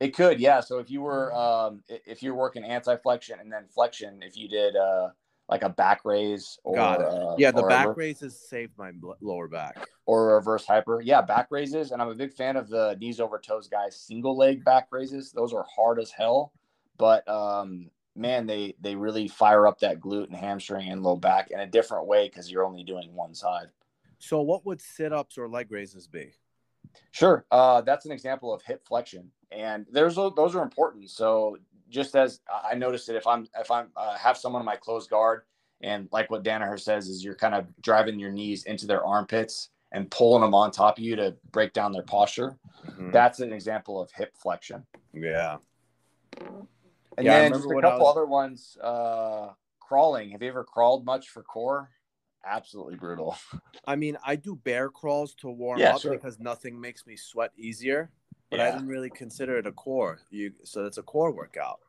It could, yeah. So if you were um, if you're working anti-flexion and then flexion, if you did uh, like a back raise or uh, yeah, the back re- raises saved my lower back or reverse hyper. Yeah, back raises, and I'm a big fan of the knees over toes guys single leg back raises. Those are hard as hell, but um, man, they they really fire up that glute and hamstring and low back in a different way because you're only doing one side. So, what would sit ups or leg raises be? Sure, uh, that's an example of hip flexion, and there's those are important. So just as I noticed it, if I'm if I'm uh, have someone in my closed guard, and like what Danaher says is you're kind of driving your knees into their armpits and pulling them on top of you to break down their posture. Mm-hmm. That's an example of hip flexion. Yeah. And yeah, then just a couple was... other ones. Uh, crawling. Have you ever crawled much for core? Absolutely brutal. I mean, I do bear crawls to warm yeah, up sure. because nothing makes me sweat easier but yeah. I didn't really consider it a core. You so it's a core workout.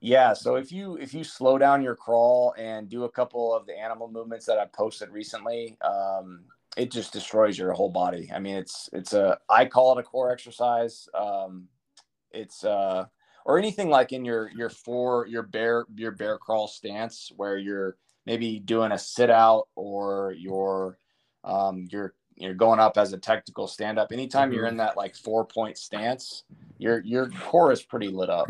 Yeah, so if you if you slow down your crawl and do a couple of the animal movements that I posted recently, um, it just destroys your whole body. I mean, it's it's a I call it a core exercise. Um, it's uh or anything like in your your four your bear your bear crawl stance where you're maybe doing a sit out or your um, you're you're going up as a technical stand up. Anytime mm-hmm. you're in that like four point stance, your your core is pretty lit up.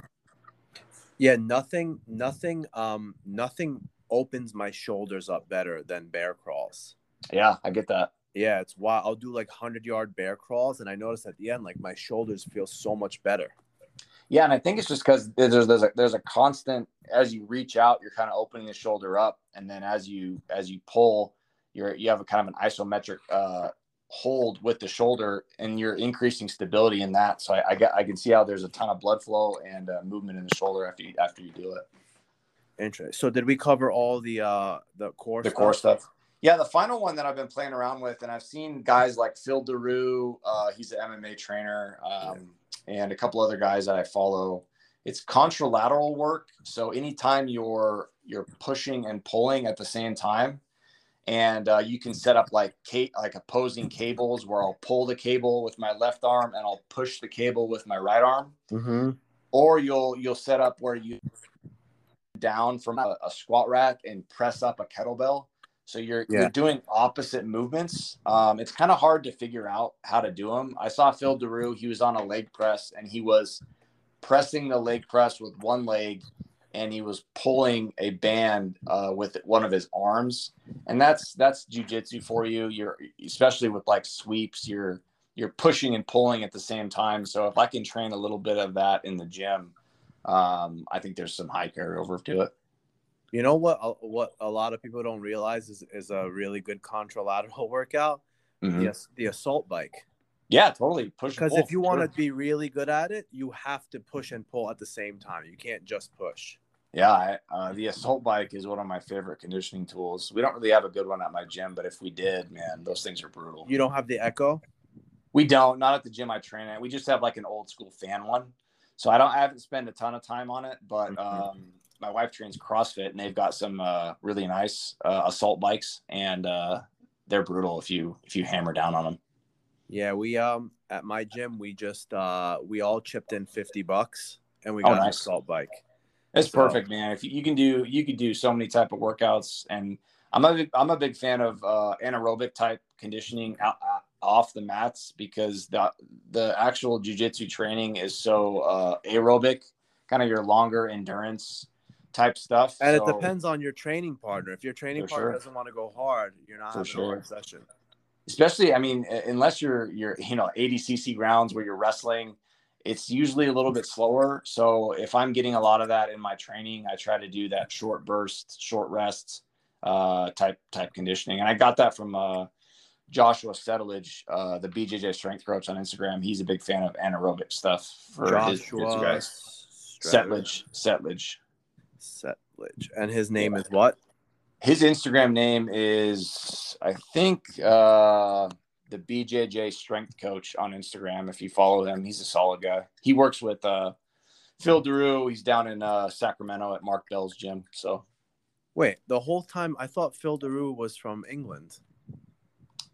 Yeah, nothing, nothing, um, nothing opens my shoulders up better than bear crawls. Yeah, I get that. Yeah, it's why I'll do like hundred yard bear crawls, and I notice at the end like my shoulders feel so much better. Yeah, and I think it's just because there's there's a there's a constant as you reach out, you're kind of opening the shoulder up, and then as you as you pull, you're you have a kind of an isometric uh, hold with the shoulder, and you're increasing stability in that. So I, I, get, I can see how there's a ton of blood flow and uh, movement in the shoulder after you, after you do it. Interesting. So did we cover all the uh, the core the stuff? core stuff? Yeah, the final one that I've been playing around with, and I've seen guys like Phil Daru, uh, he's an MMA trainer, um, yeah. And a couple other guys that I follow. It's contralateral work. So anytime you're you're pushing and pulling at the same time, and uh, you can set up like like opposing cables where I'll pull the cable with my left arm and I'll push the cable with my right arm. Mm-hmm. Or you'll you'll set up where you down from a, a, squat rack and press up a kettlebell. So you're yeah. you're doing opposite movements. Um, it's kind of hard to figure out how to do them. I saw Phil Daru; he was on a leg press and he was pressing the leg press with one leg and he was pulling a band uh, with one of his arms, and that's that's jujitsu for you. You're especially with like sweeps, you're you're pushing and pulling at the same time. So if I can train a little bit of that in the gym, um, I think there's some high carryover to it. You know what? What a lot of people don't realize is is a really good contralateral workout. Mhm. Yes, the assault bike. Yeah, totally. Push Because if you want to be really good at it, you have to push and pull at the same time. You can't just push. Yeah, I, uh, the assault bike is one of my favorite conditioning tools. We don't really have a good one at my gym, but if we did, man, those things are brutal. You don't have the Echo. We don't, not at the gym I train at. We just have like an old school fan one. So I don't, I haven't spent a ton of time on it, but Mhm. um, my wife trains CrossFit and they've got some uh, really nice uh, assault bikes, and uh, they're brutal if you if you hammer down on them. Yeah, we um at my gym we just uh we all chipped in fifty bucks and we Oh, got an assault bike. It's So- perfect, man. If you, can do, you can do so many type of workouts, and I'm a big, I'm a big fan of uh, anaerobic type conditioning out, out- off the mats because the the actual jujitsu training is so uh, aerobic, kind of your longer endurance type stuff. And So- it depends on your training partner. If your training For partner sure. doesn't want to go hard, you're not For having a hard session. especially i mean unless you're you're you know ADCC grounds where you're wrestling it's usually a little bit slower so if i'm getting a lot of that in my training i try to do that short burst short rests uh type type conditioning and i got that from uh joshua settlage uh the bjj strength coach on instagram he's a big fan of anaerobic stuff for his, his guys settlage settlage Settlage. And his name is what? his Instagram name is I think uh the BJJ strength coach on Instagram. If you follow him, he's a solid guy. He works with uh Phil Daru. He's down in uh Sacramento at Mark Bell's gym. So Wait, the whole time I thought Phil Daru was from England.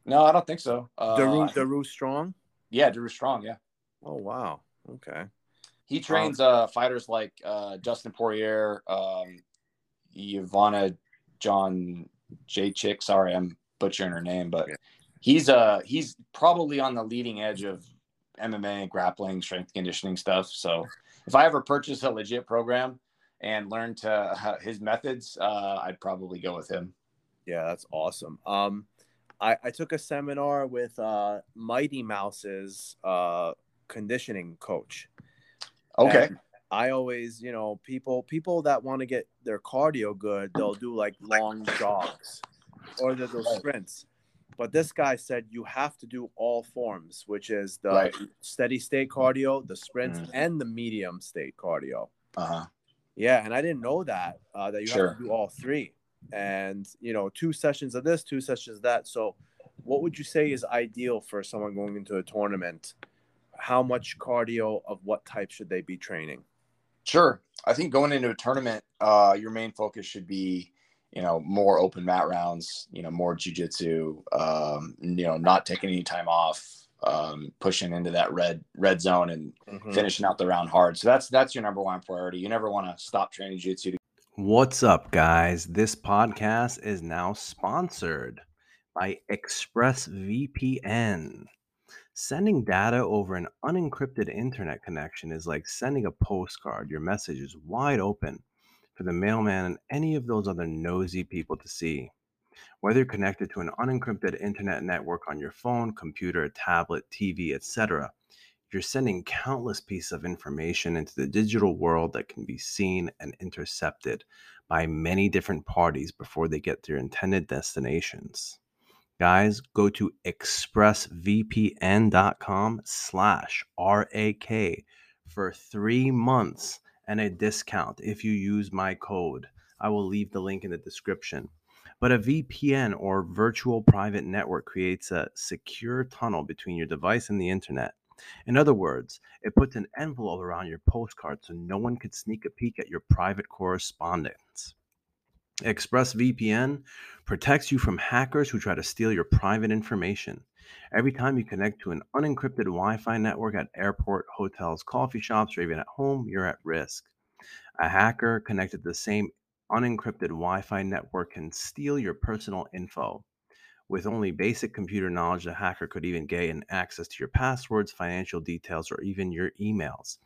no, I don't think so. Uh, Daru Daru Strong? yeah, Daru Strong. Yeah, Oh wow. Okay. He trains uh fighters like uh Dustin Poirier, um, Ivana John J. Chick. Sorry, I'm butchering her name, but he's uh he's probably on the leading edge of MMA, grappling, strength conditioning stuff. So if I ever purchase a legit program and learn to uh, his methods, uh, I'd probably go with him. Yeah, that's awesome. Um, I, I took a seminar with uh, Mighty Mouse's uh, conditioning coach. Okay. And I always, you know, people people that want to get their cardio good, they'll do like long jogs or they'll do sprints. But this guy said you have to do all forms, which is the Right. steady state cardio, the sprints, Mhm. and the medium state cardio. Uh-huh. Yeah, and I didn't know that uh, that you Sure. have to do all three, and you know, two sessions of this, two sessions of that. So, what would you say is ideal for someone going into a tournament? How much cardio of what type should they be training? Sure. I think going into a tournament, uh, your main focus should be, you know, more open mat rounds, you know, more jujitsu, um, you know, not taking any time off, um, pushing into that red red zone and Mhm. finishing out the round hard. So that's that's your number one priority. You never want to stop training jiu-jitsu. To- What's up, guys? This podcast is now sponsored by ExpressVPN. Sending data over an unencrypted internet connection is like sending a postcard. Your message is wide open for the mailman and any of those other nosy people to see. Whether you're connected to an unencrypted internet network on your phone, computer, tablet, TV, etc., you're sending countless pieces of information into the digital world that can be seen and intercepted by many different parties before they get to their intended destinations. Guys, go to expressvpn.com slash RAK for three months and a discount if you use my code. I will leave the link in the description. But a VPN or virtual private network creates a secure tunnel between your device and the internet. In other words, it puts an envelope around your postcard so no one can sneak a peek at your private correspondence. ExpressVPN protects you from hackers who try to steal your private information. Every time you connect to an unencrypted Wi Fi network at airport, hotels, coffee shops, or even at home, you're at risk. A hacker connected to the same unencrypted Wi Fi network can steal your personal info. With only basic computer knowledge, a hacker could even gain access to your passwords, financial details, or even your emails.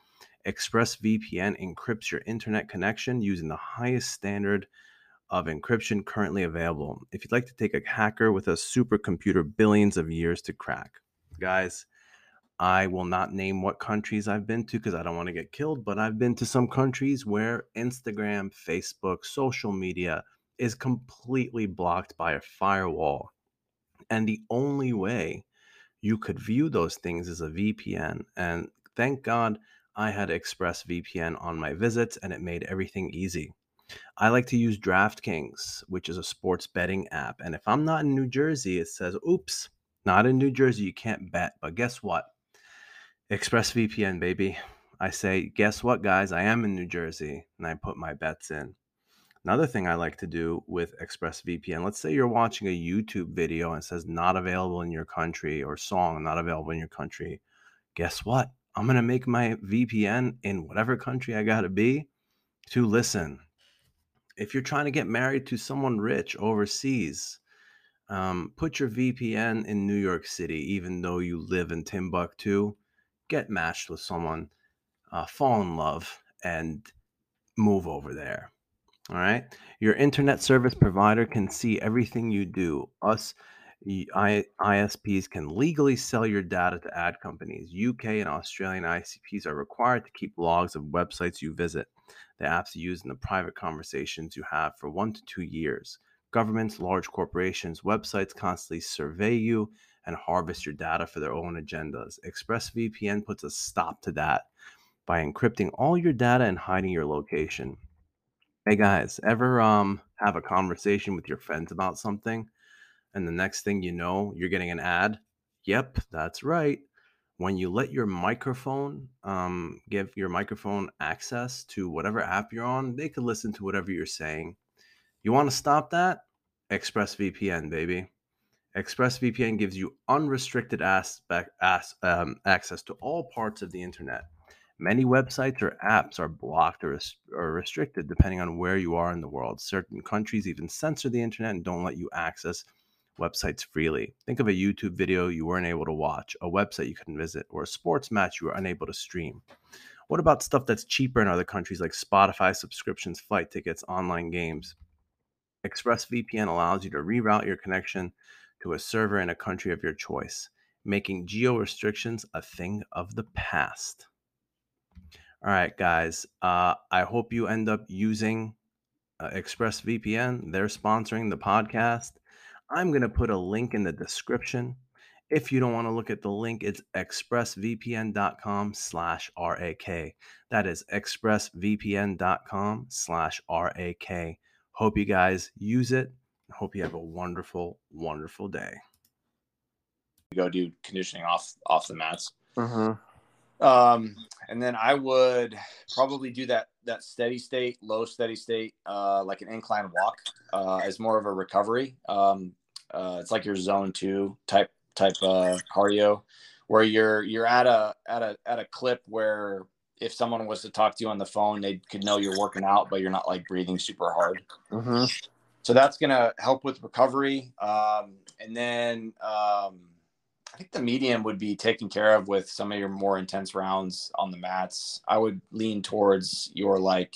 ExpressVPN encrypts your internet connection using the highest standard of encryption currently available. If you'd like to take a hacker with a supercomputer billions of years to crack, guys, I will not name what countries I've been to because I don't want to get killed, but I've been to some countries where Instagram, Facebook, social media is completely blocked by a firewall. And the only way you could view those things is a VPN. And thank God I had ExpressVPN on my visits and it made everything easy. I like to use DraftKings, which is a sports betting app. And if I'm not in New Jersey, it says, oops, not in New Jersey, you can't bet. But guess what? ExpressVPN, baby. I say, guess what, guys? I am in New Jersey and I put my bets in. Another thing I like to do with ExpressVPN, let's say you're watching a YouTube video and it says not available in your country or song not available in your country. Guess what? I'm going to make my VPN in whatever country I got to be to listen. If you're trying to get married to someone rich overseas, um, put your VPN in New York City, even though you live in Timbuktu. Get matched with someone, uh, fall in love, and move over there. All right. Your internet service provider can see everything you do. Us ISPs can legally sell your data to ad companies. UK and Australian ISPs are required to keep logs of websites you visit, the apps you use, and the private conversations you have for one to two years. Governments, large corporations, websites constantly survey you and harvest your data for their own agendas. ExpressVPN puts a stop to that by encrypting all your data and hiding your location. Hey guys, ever um have a conversation with your friends about something and the next thing you know, you're getting an ad? Yep, that's right. When you let your microphone um give your microphone access to whatever app you're on, they could listen to whatever you're saying. You want to stop that? ExpressVPN, baby. ExpressVPN gives you unrestricted aspect, as, um, access to all parts of the internet. Many websites or apps are blocked or, or restricted depending on where you are in the world. Certain countries even censor the internet and don't let you access websites freely. Think of a YouTube video you weren't able to watch, a website you couldn't visit, or a sports match you were unable to stream. What about stuff that's cheaper in other countries like Spotify subscriptions, flight tickets, online games? ExpressVPN allows you to reroute your connection to a server in a country of your choice, making geo restrictions a thing of the past. All right, guys. Uh, I hope you end up using uh, ExpressVPN. They're sponsoring the podcast. I'm going to put a link in the description. If you don't want to look at the link, it's expressvpn.com slash RAK. That is expressvpn.com slash RAK. Hope you guys use it. Hope you have a wonderful, wonderful day. Go do conditioning off off the mats. Uh-huh. Um, and then I would probably do that that steady state, low steady state, uh, like an incline walk, uh, as more of a recovery. Um, uh, it's like your zone two type type uh, cardio, where you're you're at a at a at a clip where if someone was to talk to you on the phone, they could know you're working out, but you're not like breathing super hard. Uh-huh. So that's gonna help with recovery. Um, and then um, I think the medium would be taken care of with some of your more intense rounds on the mats. I would lean towards your like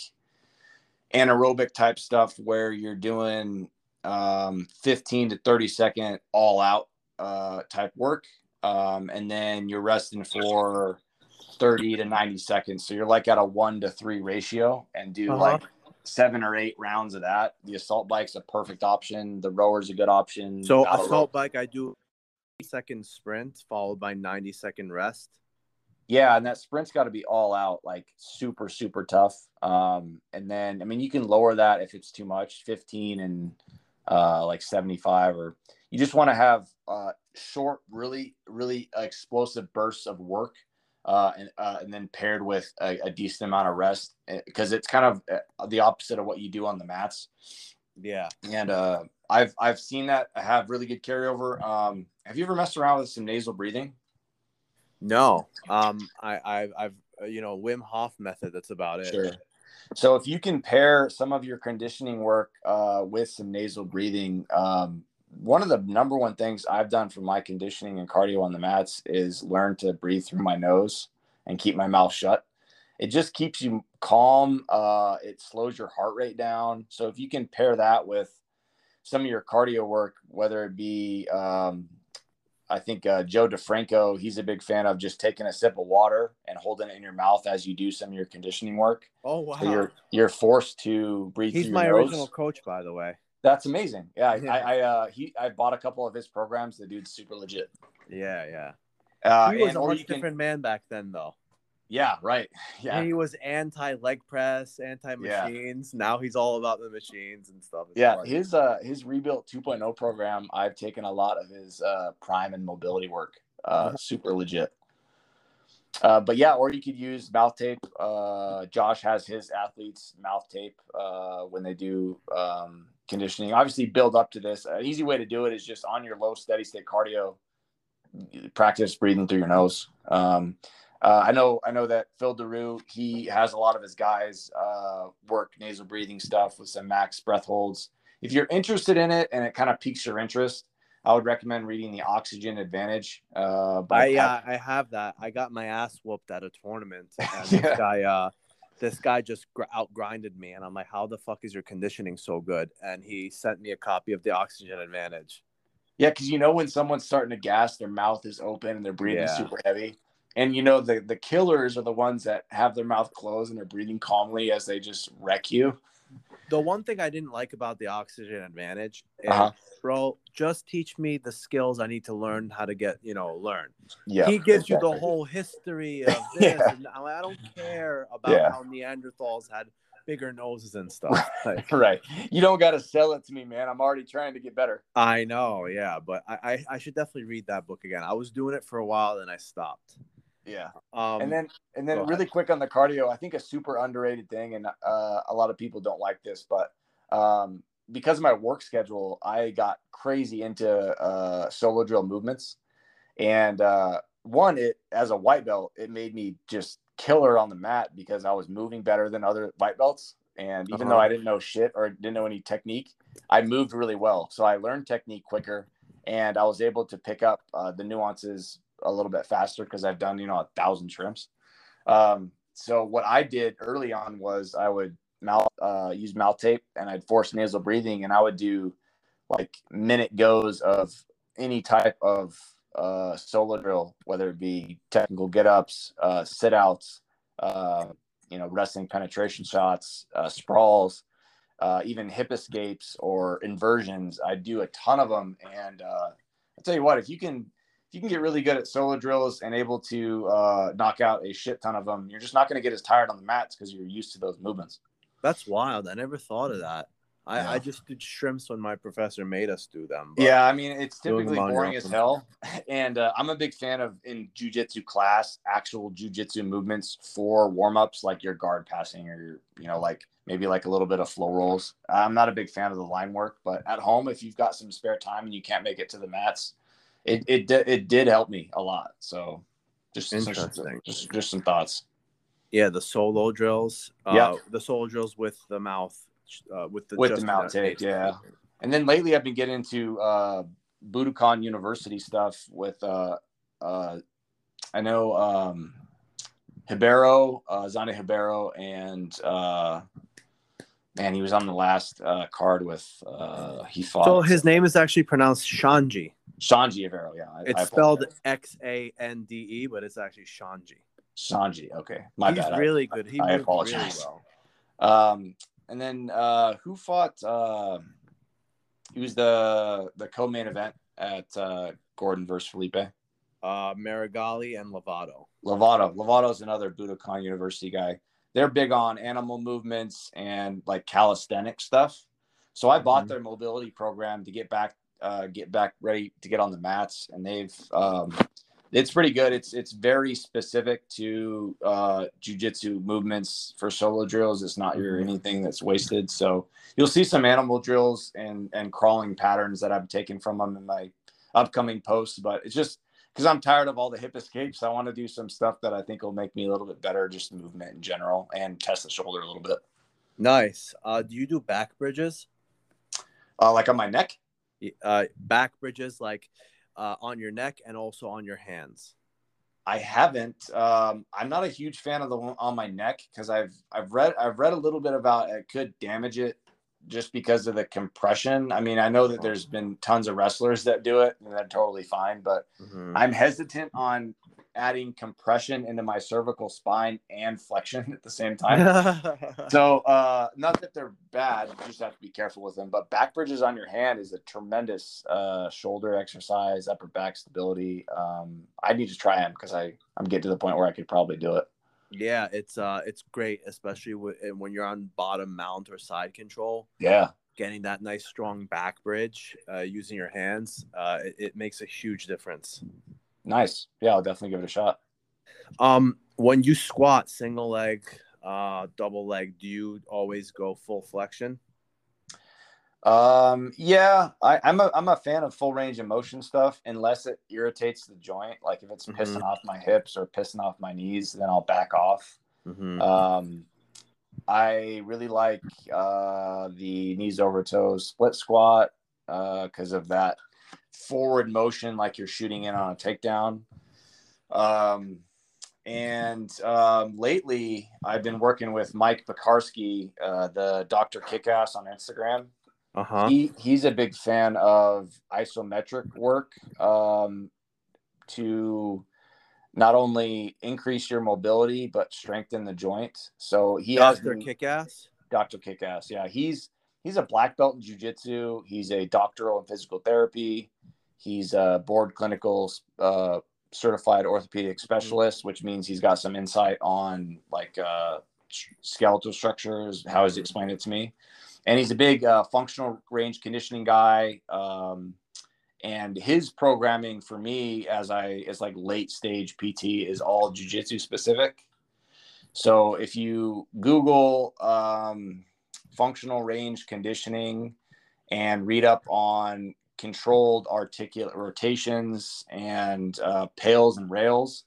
anaerobic type stuff where you're doing um, 15 to 30 second all out uh, type work. Um, and then you're resting for 30 to 90 seconds. So you're like at a one to three ratio and do uh-huh. like seven or eight rounds of that. The assault bike's a perfect option. The rower's a good option. So assault bike, I do second sprint followed by 90 second rest. Yeah, and that sprint's got to be all out, like super, super tough. Um, and then, I mean, you can lower that if it's too much, 15 and uh, like 75, or you just want to have uh, short, really, really explosive bursts of work. Uh, and, uh, and then paired with a, a decent amount of rest because eh, it's kind of uh, the opposite of what you do on the mats. Yeah. And uh, I've I've seen that have really good carryover. Um, have you ever messed around with some nasal breathing? No. Um, I, I I've uh, you know Wim Hof method. That's about it. Sure. So if you can pair some of your conditioning work uh, with some nasal breathing, um, one of the number one things I've done for my conditioning and cardio on the mats is learn to breathe through my nose and keep my mouth shut. it just keeps you calm. Uh, it slows your heart rate down. So if you can pair that with some of your cardio work, whether it be, um, I think uh, Joe DeFranco, he's a big fan of just taking a sip of water and holding it in your mouth as you do some of your conditioning work. Oh wow! So you're you're forced to breathe. He's through my nose. original coach, by the way. That's amazing. Yeah. I, I uh, he I bought a couple of his programs. The dude's super legit. Yeah, yeah. Uh, he was a much you can- different man back then, though. Yeah, right. Yeah, He was anti leg press, anti machines. Now he's all about the machines and stuff. It's yeah. funny. His uh his rebuilt 2.0 program. I've taken a lot of his uh prime and mobility work. Uh, Uh-huh. super legit. Uh, but yeah, or you could use mouth tape. Uh, Josh has his athletes mouth tape uh, when they do um, conditioning. Obviously, build up to this. An easy way to do it is just on your low steady state cardio, practice breathing through your nose. Um, uh, I know, I know that Phil Daru, he has a lot of his guys uh, work nasal breathing stuff with some max breath holds. If you're interested in it and it kind of piques your interest, I would recommend reading the Oxygen Advantage. Uh, by I Pat- uh, I have that. I got my ass whooped at a tournament, and Yeah. this guy uh, this guy just gr- outgrinded me, and I'm like, how the fuck is your conditioning so good? And he sent me a copy of the Oxygen Advantage. Yeah, because you know when someone's starting to gas, their mouth is open and they're breathing Yeah. super heavy. And you know the the killers are the ones that have their mouth closed and they're breathing calmly as they just wreck you. The one thing I didn't like about the Oxygen Advantage is, Uh-huh. bro, just teach me the skills I need to learn how to get, you know, learn. Yeah, he gives you the whole history of this. Yeah. and I don't care about Yeah. how Neanderthals had bigger noses and stuff. Like, right. You don't got to sell it to me, man. I'm already trying to get better. I know, yeah, but I, I I should definitely read that book again. I was doing it for a while, then I stopped. Yeah. Um, and then and then ahead. really quick on the cardio, I think a super underrated thing, and uh, a lot of people don't like this, but um, because of my work schedule, I got crazy into uh, solo drill movements, and uh, one, it as a white belt, it made me just killer on the mat because I was moving better than other white belts, and even Uh-huh. though I didn't know shit or didn't know any technique, I moved really well, so I learned technique quicker, and I was able to pick up uh, the nuances a little bit faster because I've done you know a thousand shrimps. Um, so what I did early on was I would mouth uh, use mouth tape and I'd force nasal breathing and I would do like minute goes of any type of uh, solo drill, whether it be technical get ups, uh, sit outs, uh, you know, wrestling penetration shots, uh, sprawls, uh, even hip escapes or inversions. I do a ton of them, and uh, I tell you what, if you can you can get really good at solo drills and able to uh, knock out a shit ton of them, you're just not going to get as tired on the mats because you're used to those movements. that's wild. I never thought of that. I, Yeah. I just did shrimps when my professor made us do them. Yeah, I mean it's typically them on your boring as hell, and uh, I'm a big fan of in jujitsu class actual jujitsu movements for warm ups, like your guard passing or your, you know, like maybe like a little bit of flow rolls. I'm not a big fan of the line work, but at home, if you've got some spare time and you can't make it to the mats, it it it did help me a lot. So just some, Interesting. just just some thoughts. Yeah, the solo drills. Uh, Yeah. the solo drills with the mouth, uh, with the With the mouth tape, tape. yeah. And then lately, I've been getting into uh, Budokan University stuff with, uh, uh, I know um, Ribeiro, uh, Zane Ribeiro, and uh, man, he was on the last uh, card with, uh, he fought So his name is actually pronounced Shanji. Shanji Ribeiro. Yeah. I, It's I spelled. X A N D E, but it's actually Shanji. Shanji. Okay. My He's bad. I- really good. He I apologize. really well. Um, and then uh, who fought? Uh, he was the the co-main event at uh, Gordon versus Felipe. Uh, Meregali and Lovato. Lovato. Lovato's another Budokan University guy. They're big on animal movements and like calisthenic stuff. So I bought Mhm. their mobility program to get back, uh, get back ready to get on the mats, and they've um, it's pretty good. It's it's very specific to uh, jujitsu movements for solo drills. It's not your Mhm. anything that's wasted. So you'll see some animal drills and and crawling patterns that I've taken from them in my upcoming posts. But it's just because I'm tired of all the hip escapes. I want to do some stuff that I think will make me a little bit better, just movement in general, and test the shoulder a little bit. Nice. Uh, do you do back bridges? Uh, like on my neck. Uh, back bridges like uh, on your neck and also on your hands. I haven't. Um, I'm not a huge fan of the one on my neck because I've I've read I've read a little bit about it could damage it just because of the compression. I mean, I know that there's been tons of wrestlers that do it and they're totally fine, but Mhm. I'm hesitant on adding compression into my cervical spine and flexion at the same time. so uh not that they're bad you just have to be careful with them but back bridges on your hand is a tremendous uh shoulder exercise upper back stability um i need to try them because i i'm getting to the point where i could probably do it yeah, it's uh, it's great, especially w- when you're on bottom mount or side control. yeah Getting that nice strong back bridge uh, using your hands, uh, it, it makes a huge difference. Nice yeah i'll definitely give it a shot Um, when you squat single leg, uh, double leg, do you always go full flexion? um yeah I, i'm a i'm a fan of full range of motion stuff unless it irritates the joint like if it's pissing Mhm. off my hips or pissing off my knees then i'll back off Mm-hmm. Um, I really like uh, the knees over toes split squat because of that forward motion, like you're shooting in on a takedown. Um, and um, lately, I've been working with Mike Pekarsky, uh, the Doctor Kickass on Instagram. Uh huh. He he's a big fan of isometric work um, to not only increase your mobility but strengthen the joint. So he has Doctor Kickass. Dr. Kickass. Yeah, he's he's a black belt in jujitsu. He's a doctoral in physical therapy. He's a board clinical uh, certified orthopedic specialist, which means he's got some insight on like uh, skeletal structures. How he's explained it to me, and he's a big uh, functional range conditioning guy. Um, and his programming for me, as I as like late stage PT, is all jujitsu specific. So if you Google um, functional range conditioning and read up on controlled articular rotations and uh, pails and rails,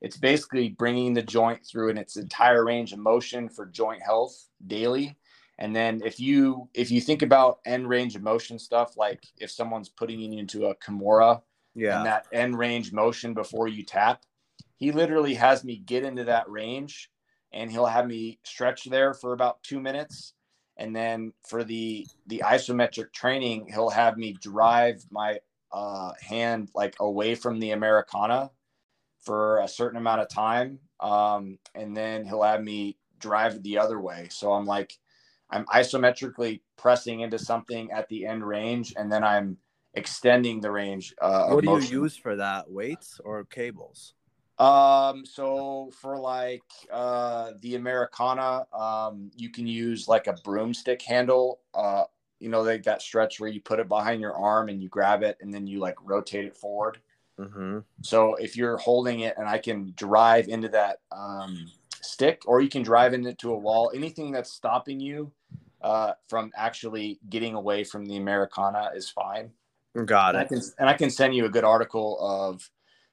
it's basically bringing the joint through in its entire range of motion for joint health daily. And then if you if you think about end range of motion stuff, like if someone's putting you into a Kimura Yeah. and that end range motion before you tap. He literally has me get into that range and he'll have me stretch there for about two minutes. And then for the the isometric training, he'll have me drive my uh, hand like away from the Americana for a certain amount of time. Um, and then he'll have me drive the other way. So I'm like, I'm isometrically pressing into something at the end range, and then I'm extending the range. Uh, what do you use for that? Weights or cables? Um, so for like uh the Americana, um, you can use like a broomstick handle. Uh, you know, like that stretch where you put it behind your arm and you grab it and then you like rotate it forward. Mm-hmm. So if you're holding it and I can drive into that um, stick, or you can drive into a wall, anything that's stopping you uh, from actually getting away from the Americana is fine. Got And I it. can and I can send you a good article of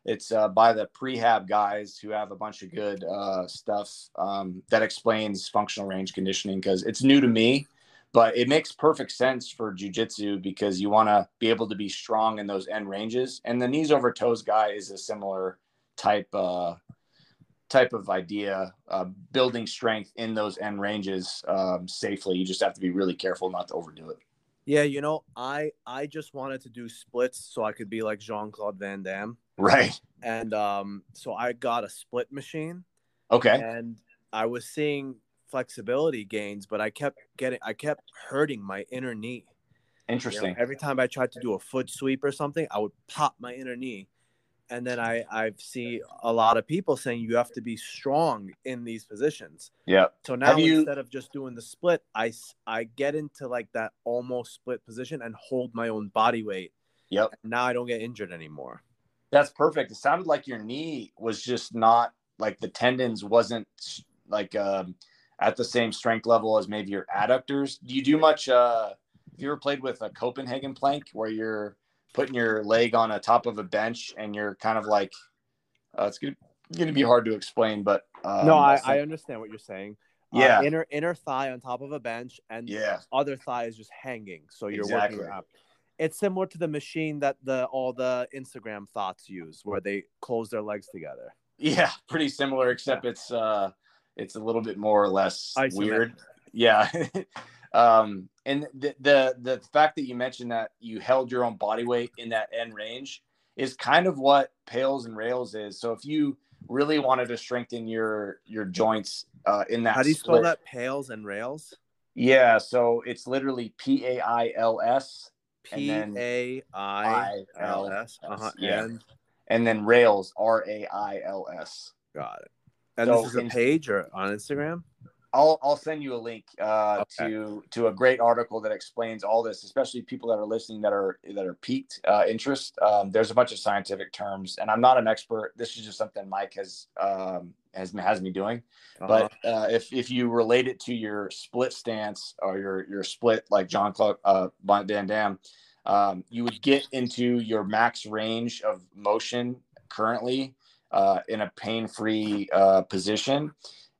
it's uh, by the prehab guys who have a bunch of good uh, stuff um, that explains functional range conditioning because it's new to me, but it makes perfect sense for jujitsu because you want to be able to be strong in those end ranges. And the knees over toes guy is a similar type uh, type of idea, uh, building strength in those end ranges um, safely. You just have to be really careful not to overdo it. Yeah, you know, I I just wanted to do splits so I could be like Jean Claude Van Damme, Right. and um, so I got a split machine, Okay. and I was seeing flexibility gains, but I kept getting, I kept hurting my inner knee. You know, Interesting. every time I tried to do a foot sweep or something, I would pop my inner knee. And then I I see a lot of people saying you have to be strong in these positions. Yeah. So now Have you- instead of just doing the split, I s- I get into like that almost split position and hold my own body weight. Yep. Now I don't get injured anymore. That's perfect. It sounded like your knee was just not like the tendons wasn't like um, at the same strength level as maybe your adductors. Do you do much? Uh, have you ever played with a Copenhagen plank where you're putting your leg on a top of a bench and you're kind of like, uh, it's gonna, gonna be hard to explain, but um, no, I, think- I understand what you're saying. Uh, Yeah. inner inner thigh on top of a bench and yeah, other thigh is just hanging. So you're Exactly. working up. It's similar to the machine that the all the Instagram thoughts use, where they close their legs together. Yeah, pretty similar, except it's uh, it's a little bit more or less weird. Yeah. um, and the, the the fact that you mentioned that you held your own body weight in that end range is kind of what pails and rails is. So if you really wanted to strengthen your your joints uh, in that, How do you spell that? Pails and rails. Yeah, so it's literally P A I L S P then uh-huh, A I L S. Yeah. And and then rails R A I L S. got it. And So this is a page or on Instagram. I'll I'll send you a link uh, Okay. to to a great article that explains all this, especially people that are listening that are that are peaked uh, interest. Um, there's a bunch of scientific terms, and I'm not an expert. This is just something Mike has um, has has me doing. Uh-huh. But uh, if if you relate it to your split stance or your your split like Jean-Claude uh, Van Damme, um, you would get into your max range of motion currently uh, in a pain free uh, position,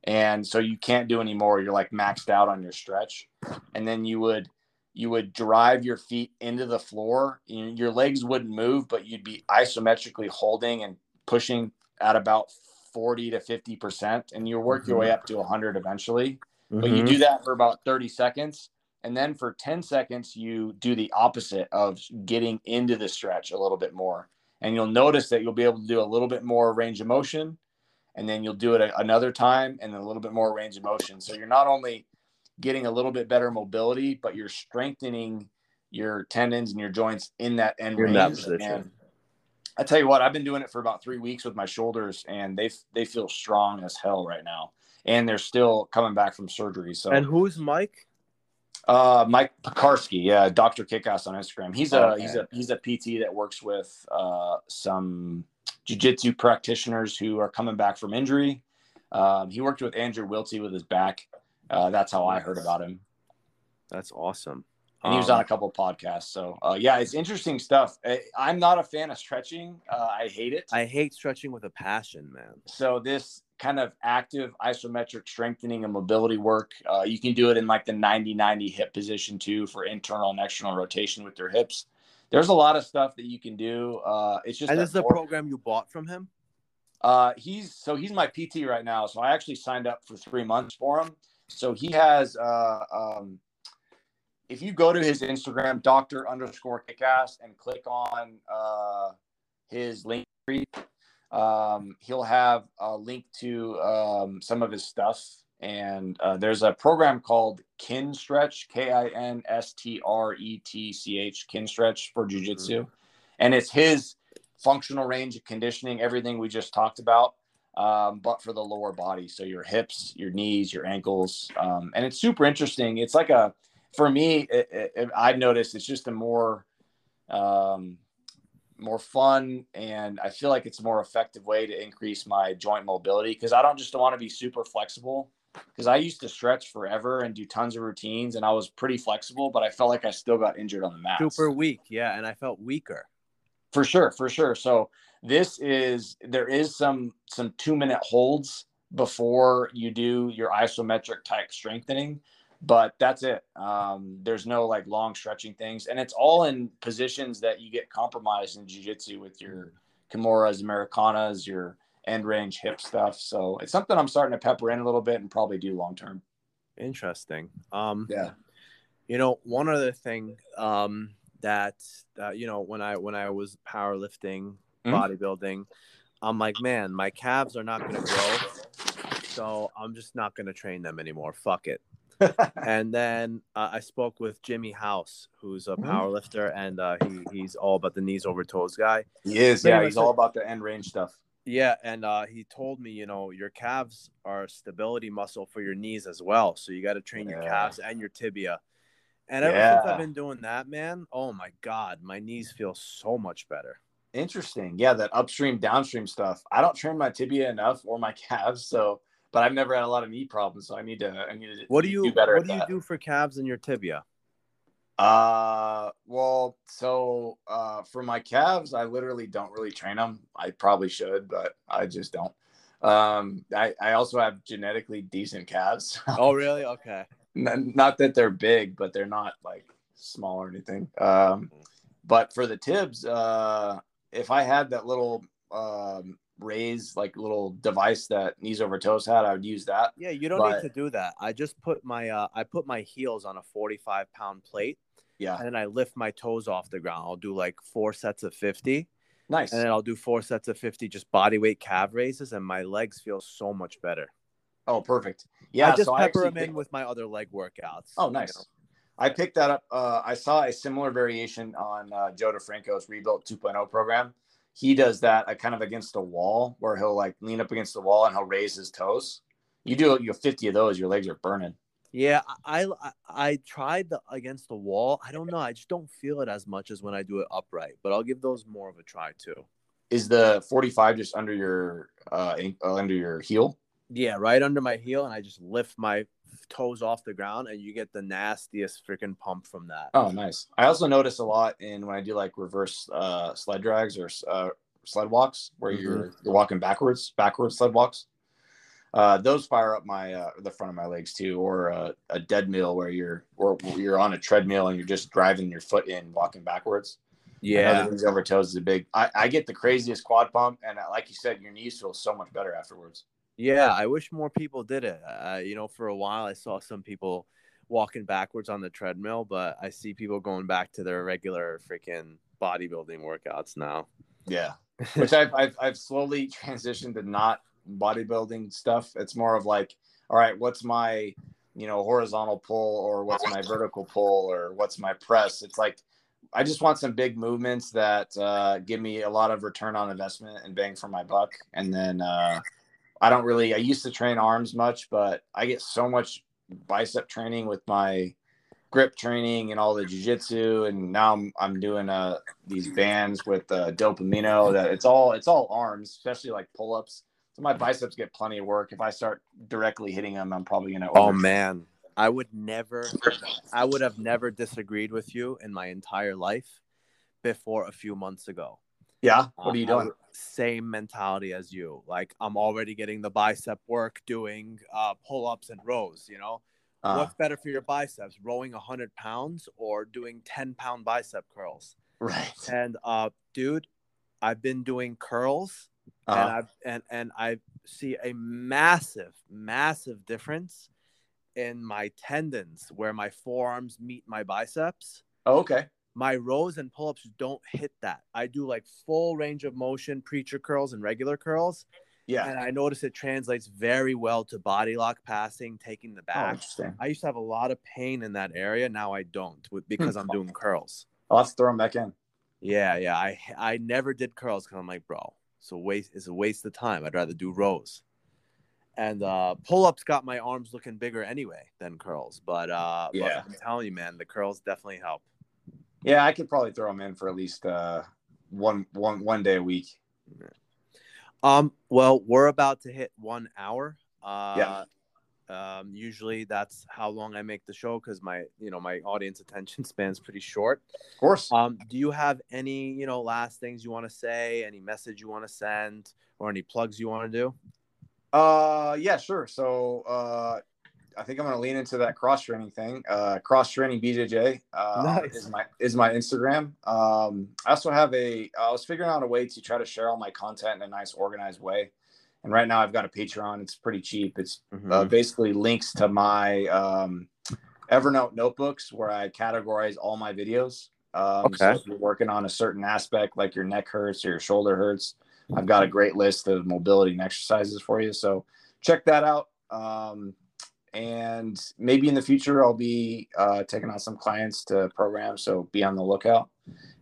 and so you can't do any more. You're like maxed out on your stretch, and then you would you would drive your feet into the floor. You- Your legs wouldn't move, but you'd be isometrically holding and pushing at about 40 to 50 percent and you work your way mm-hmm. up to 100 eventually. But you do mm-hmm. that for about 30 seconds and then for 10 seconds you do the opposite of getting into the stretch a little bit more. And you'll notice that you'll be able to do a little bit more range of motion and then you'll do it a- another time and then a little bit more range of motion so you're not only getting a little bit better mobility but you're strengthening your tendons and your joints in that end In range that position. And I tell you what, I've been doing it for about three weeks with my shoulders, and they they feel strong as hell right now. And they're still coming back from surgery. So, And who's Mike? uh, Mike Pekarsky, yeah, Doctor Kickass on Instagram. He's a Okay. he's a he's a PT that works with uh, some jujitsu practitioners who are coming back from injury. Um, he worked with Andrew Wiltse with his back. Uh, that's how I heard about him That's awesome. and he was Um, on a couple of podcasts. So uh, yeah, it's interesting stuff. I, I'm not a fan of stretching. Uh, I hate it. I hate stretching with a passion, man. so this kind of active isometric strengthening and mobility work, uh, you can do it in like the 90-90 hip position too for internal and external rotation with your hips. There's a lot of stuff that you can do. Uh, it's just And this is more- program you bought from him. uh, he's so he's my PT right now. So I actually signed up for three months for him. So he has, uh, um, if you go to his Instagram, Doctor underscore Kickass, and click on uh, his link, um, he'll have a link to um, some of his stuff. And uh, there's a program called Kinstretch, K I N S T R E T C H, Kinstretch for Jiu-Jitsu. And it's his functional range of conditioning, everything we just talked about, um, but for the lower body. So your hips, your knees, your ankles. Um, and it's super interesting. It's like a, for me, it, it, I've noticed it's just a more, um, more fun and I feel like it's a more effective way to increase my joint mobility because I don't just want to be super flexible because I used to stretch forever and do tons of routines and I was pretty flexible, but I felt like I still got injured on the mat. Super weak, yeah, and I felt weaker. For sure, for sure. So this is there is some some two minute holds before you do your isometric type strengthening, but that's it. Um, there's no like long stretching things, and it's all in positions that you get compromised in jiu-jitsu with your Kimuras, Americanas, your end range hip stuff. So it's something I'm starting to pepper in a little bit and probably do long term. Interesting. Um, Yeah. you know, one other thing um, that uh, you know when I when I was powerlifting, Mhm. bodybuilding, I'm like, man, my calves are not going to grow, so I'm just not going to train them anymore. Fuck it. and then uh, I spoke with Jimmy House, who's a Mhm. powerlifter, and uh, he he's all about the knees over toes guy. He is. Yeah, he's all about the end range stuff. Yeah, and uh, he told me, you know, your calves are stability muscle for your knees as well. So you got to train your Yeah. calves and your tibia. And ever since I've been doing that, man, oh my god, my knees feel so much better. Interesting. Yeah, that upstream, downstream stuff. I don't train my tibia enough or my calves, so but I've never had a lot of knee problems, so I need to I need to What do you do better What do you that. do for calves and your tibia? Uh well, so uh for my calves, I literally don't really train them. I probably should, but I just don't. Um I I also have genetically decent calves. Oh, really? Okay. N- not that they're big, but they're not like small or anything. Um, but for the tibs, uh, if I had that little um, raise like little device that knees over toes had, I would use that. Yeah, you don't But- need to do that. I just put my uh, I put my heels on a 45 pound plate, Yeah, and then I lift my toes off the ground. I'll do like four sets of 50, nice. and then I'll do four sets of 50 just body weight calf raises, and my legs feel so much better. Oh, perfect. Yeah, I just so pepper them in with my other leg workouts. Oh, you nice. know? I picked that up. Uh, I saw a similar variation on uh, Joe DeFranco's Rebuilt 2.0 program. He does that uh, kind of against a wall where he'll like lean up against the wall and he'll raise his toes. You do you have 50 of those, your legs are burning. Yeah, I, I I tried the against the wall. I don't know. I just don't feel it as much as when I do it upright. But I'll give those more of a try too. Is the 45 just under your uh, uh, under your heel? Yeah, right under my heel, and I just lift my toes off the ground, and you get the nastiest freaking pump from that. Oh, nice. I also notice a lot in when I do like reverse uh, sled drags or uh, sled walks where you're you're walking backwards, backwards sled walks. Uh, those fire up my uh, the front of my legs too, or uh, a dead mill where you're or you're on a treadmill and you're just driving your foot in, walking backwards. Yeah, the knees over toes is a big. I, I get the craziest quad pump, and like you said, your knees feel so much better afterwards. Yeah. I wish more people did it. Uh, you know, for a while, I saw some people walking backwards on the treadmill, but I see people going back to their regular freaking bodybuilding workouts now. Yeah, which I've, I've I've slowly transitioned to not bodybuilding stuff. It's more of like, all right, what's my you know horizontal pull or what's my vertical pull or what's my press? It's like I just want some big movements that uh, give me a lot of return on investment and bang for my buck. And then uh, I don't really. I used to train arms much, but I get so much bicep training with my grip training and all the jujitsu, and now I'm I'm doing uh these bands with uh, dopamino. That it's all it's all arms, especially like pull ups. So my biceps get plenty of work. If I start directly hitting them, I'm probably gonna. Oh man, I would never, I would have never disagreed with you in my entire life before a few months ago. Yeah. What are you Uh, doing? would- Same mentality as you. Like I'm already getting the bicep work, doing uh, pull ups and rows. You know, Uh, what's better for your biceps, rowing hundred pounds or doing ten pound bicep curls? right. And uh, dude, I've been doing curls and Uh, I and and I see a massive, massive difference in my tendons where my forearms meet my biceps. oh, okay. My rows and pull-ups don't hit that. I do like full range of motion, preacher curls and regular curls, Yeah. and I notice it translates very well to body lock passing, taking the Oh, back. interesting. I used to have a lot of pain in that area. Now I don't because I'm doing curls. I'll have to throw them back in. Yeah, yeah. I I never did curls because I'm like, bro, so waste. It's a waste of time. I'd rather do rows. And uh, pull ups got my arms looking bigger anyway than curls. But uh, but Yeah. I'm telling you, man, the curls definitely help. Yeah, I could probably throw them in for at least uh, one one one day a week. Um, well, we're about to hit one hour. Uh, Um, usually that's how long I make the show because my you know my audience attention span's pretty short. Of course. Um, do you have any you know last things you want to say? Any message you want to send, or any plugs you want to do? Uh, yeah, sure. So, uh, I think I'm gonna lean into that cross training thing. Uh, cross training BJJ uh, Nice. is my is my Instagram. Um, I also have a. I was figuring out a way to try to share all my content in a nice, organized way. And right now, I've got a Patreon. It's pretty cheap. It's Mm-hmm. uh, basically links to my um, Evernote notebooks where I categorize all my videos. Um, So Okay. if you're working on a certain aspect, like your neck hurts or your shoulder hurts, I've got a great list of mobility and exercises for you. So check that out. Um, and maybe in the future, I'll be uh, taking on some clients to program. So be on the lookout.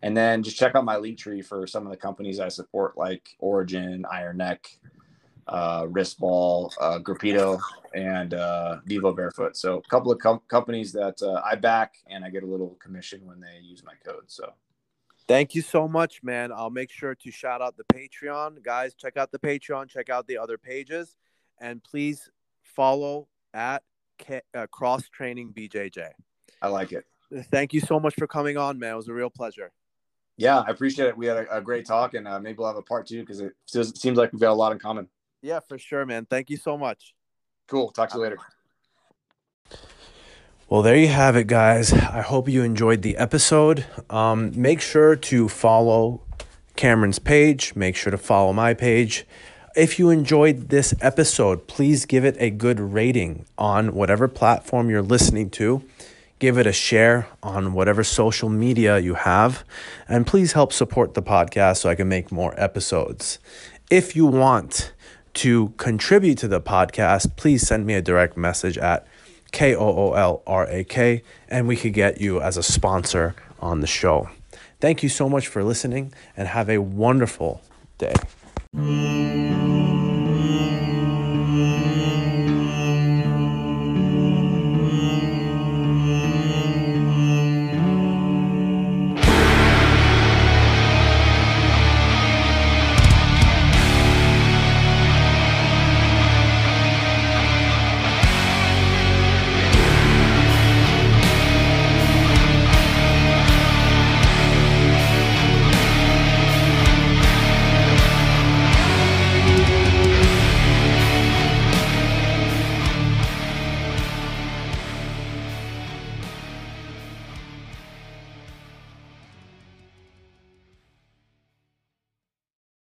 And then just check out my link tree for some of the companies I support, like Origin, Iron Neck, uh, Wristball, uh, and uh, Vivo Barefoot. So a couple of com- companies that uh, I back, and I get a little commission when they use my code. So Thank you so much, man. I'll make sure to shout out the Patreon. Guys, check out the Patreon, check out the other pages, and please follow at K- uh, Cross Training BJJ. I like it. Thank you so much for coming on, man. It was a real pleasure. Yeah, I appreciate it. We had a, a great talk, and uh, maybe we'll have a part two because it seems like we've got a lot in common. Yeah, for sure, man. Thank you so much. Cool. Talk to you later. Well, there you have it, guys. I hope you enjoyed the episode. Um, make sure to follow Cameron's page. Make sure to follow my page. If you enjoyed this episode, please give it a good rating on whatever platform you're listening to. Give it a share on whatever social media you have. And please help support the podcast so I can make more episodes. If you want to contribute to the podcast, please send me a direct message at K O O L R A K, and we could get you as a sponsor on the show. Thank you so much for listening and have a wonderful day. うん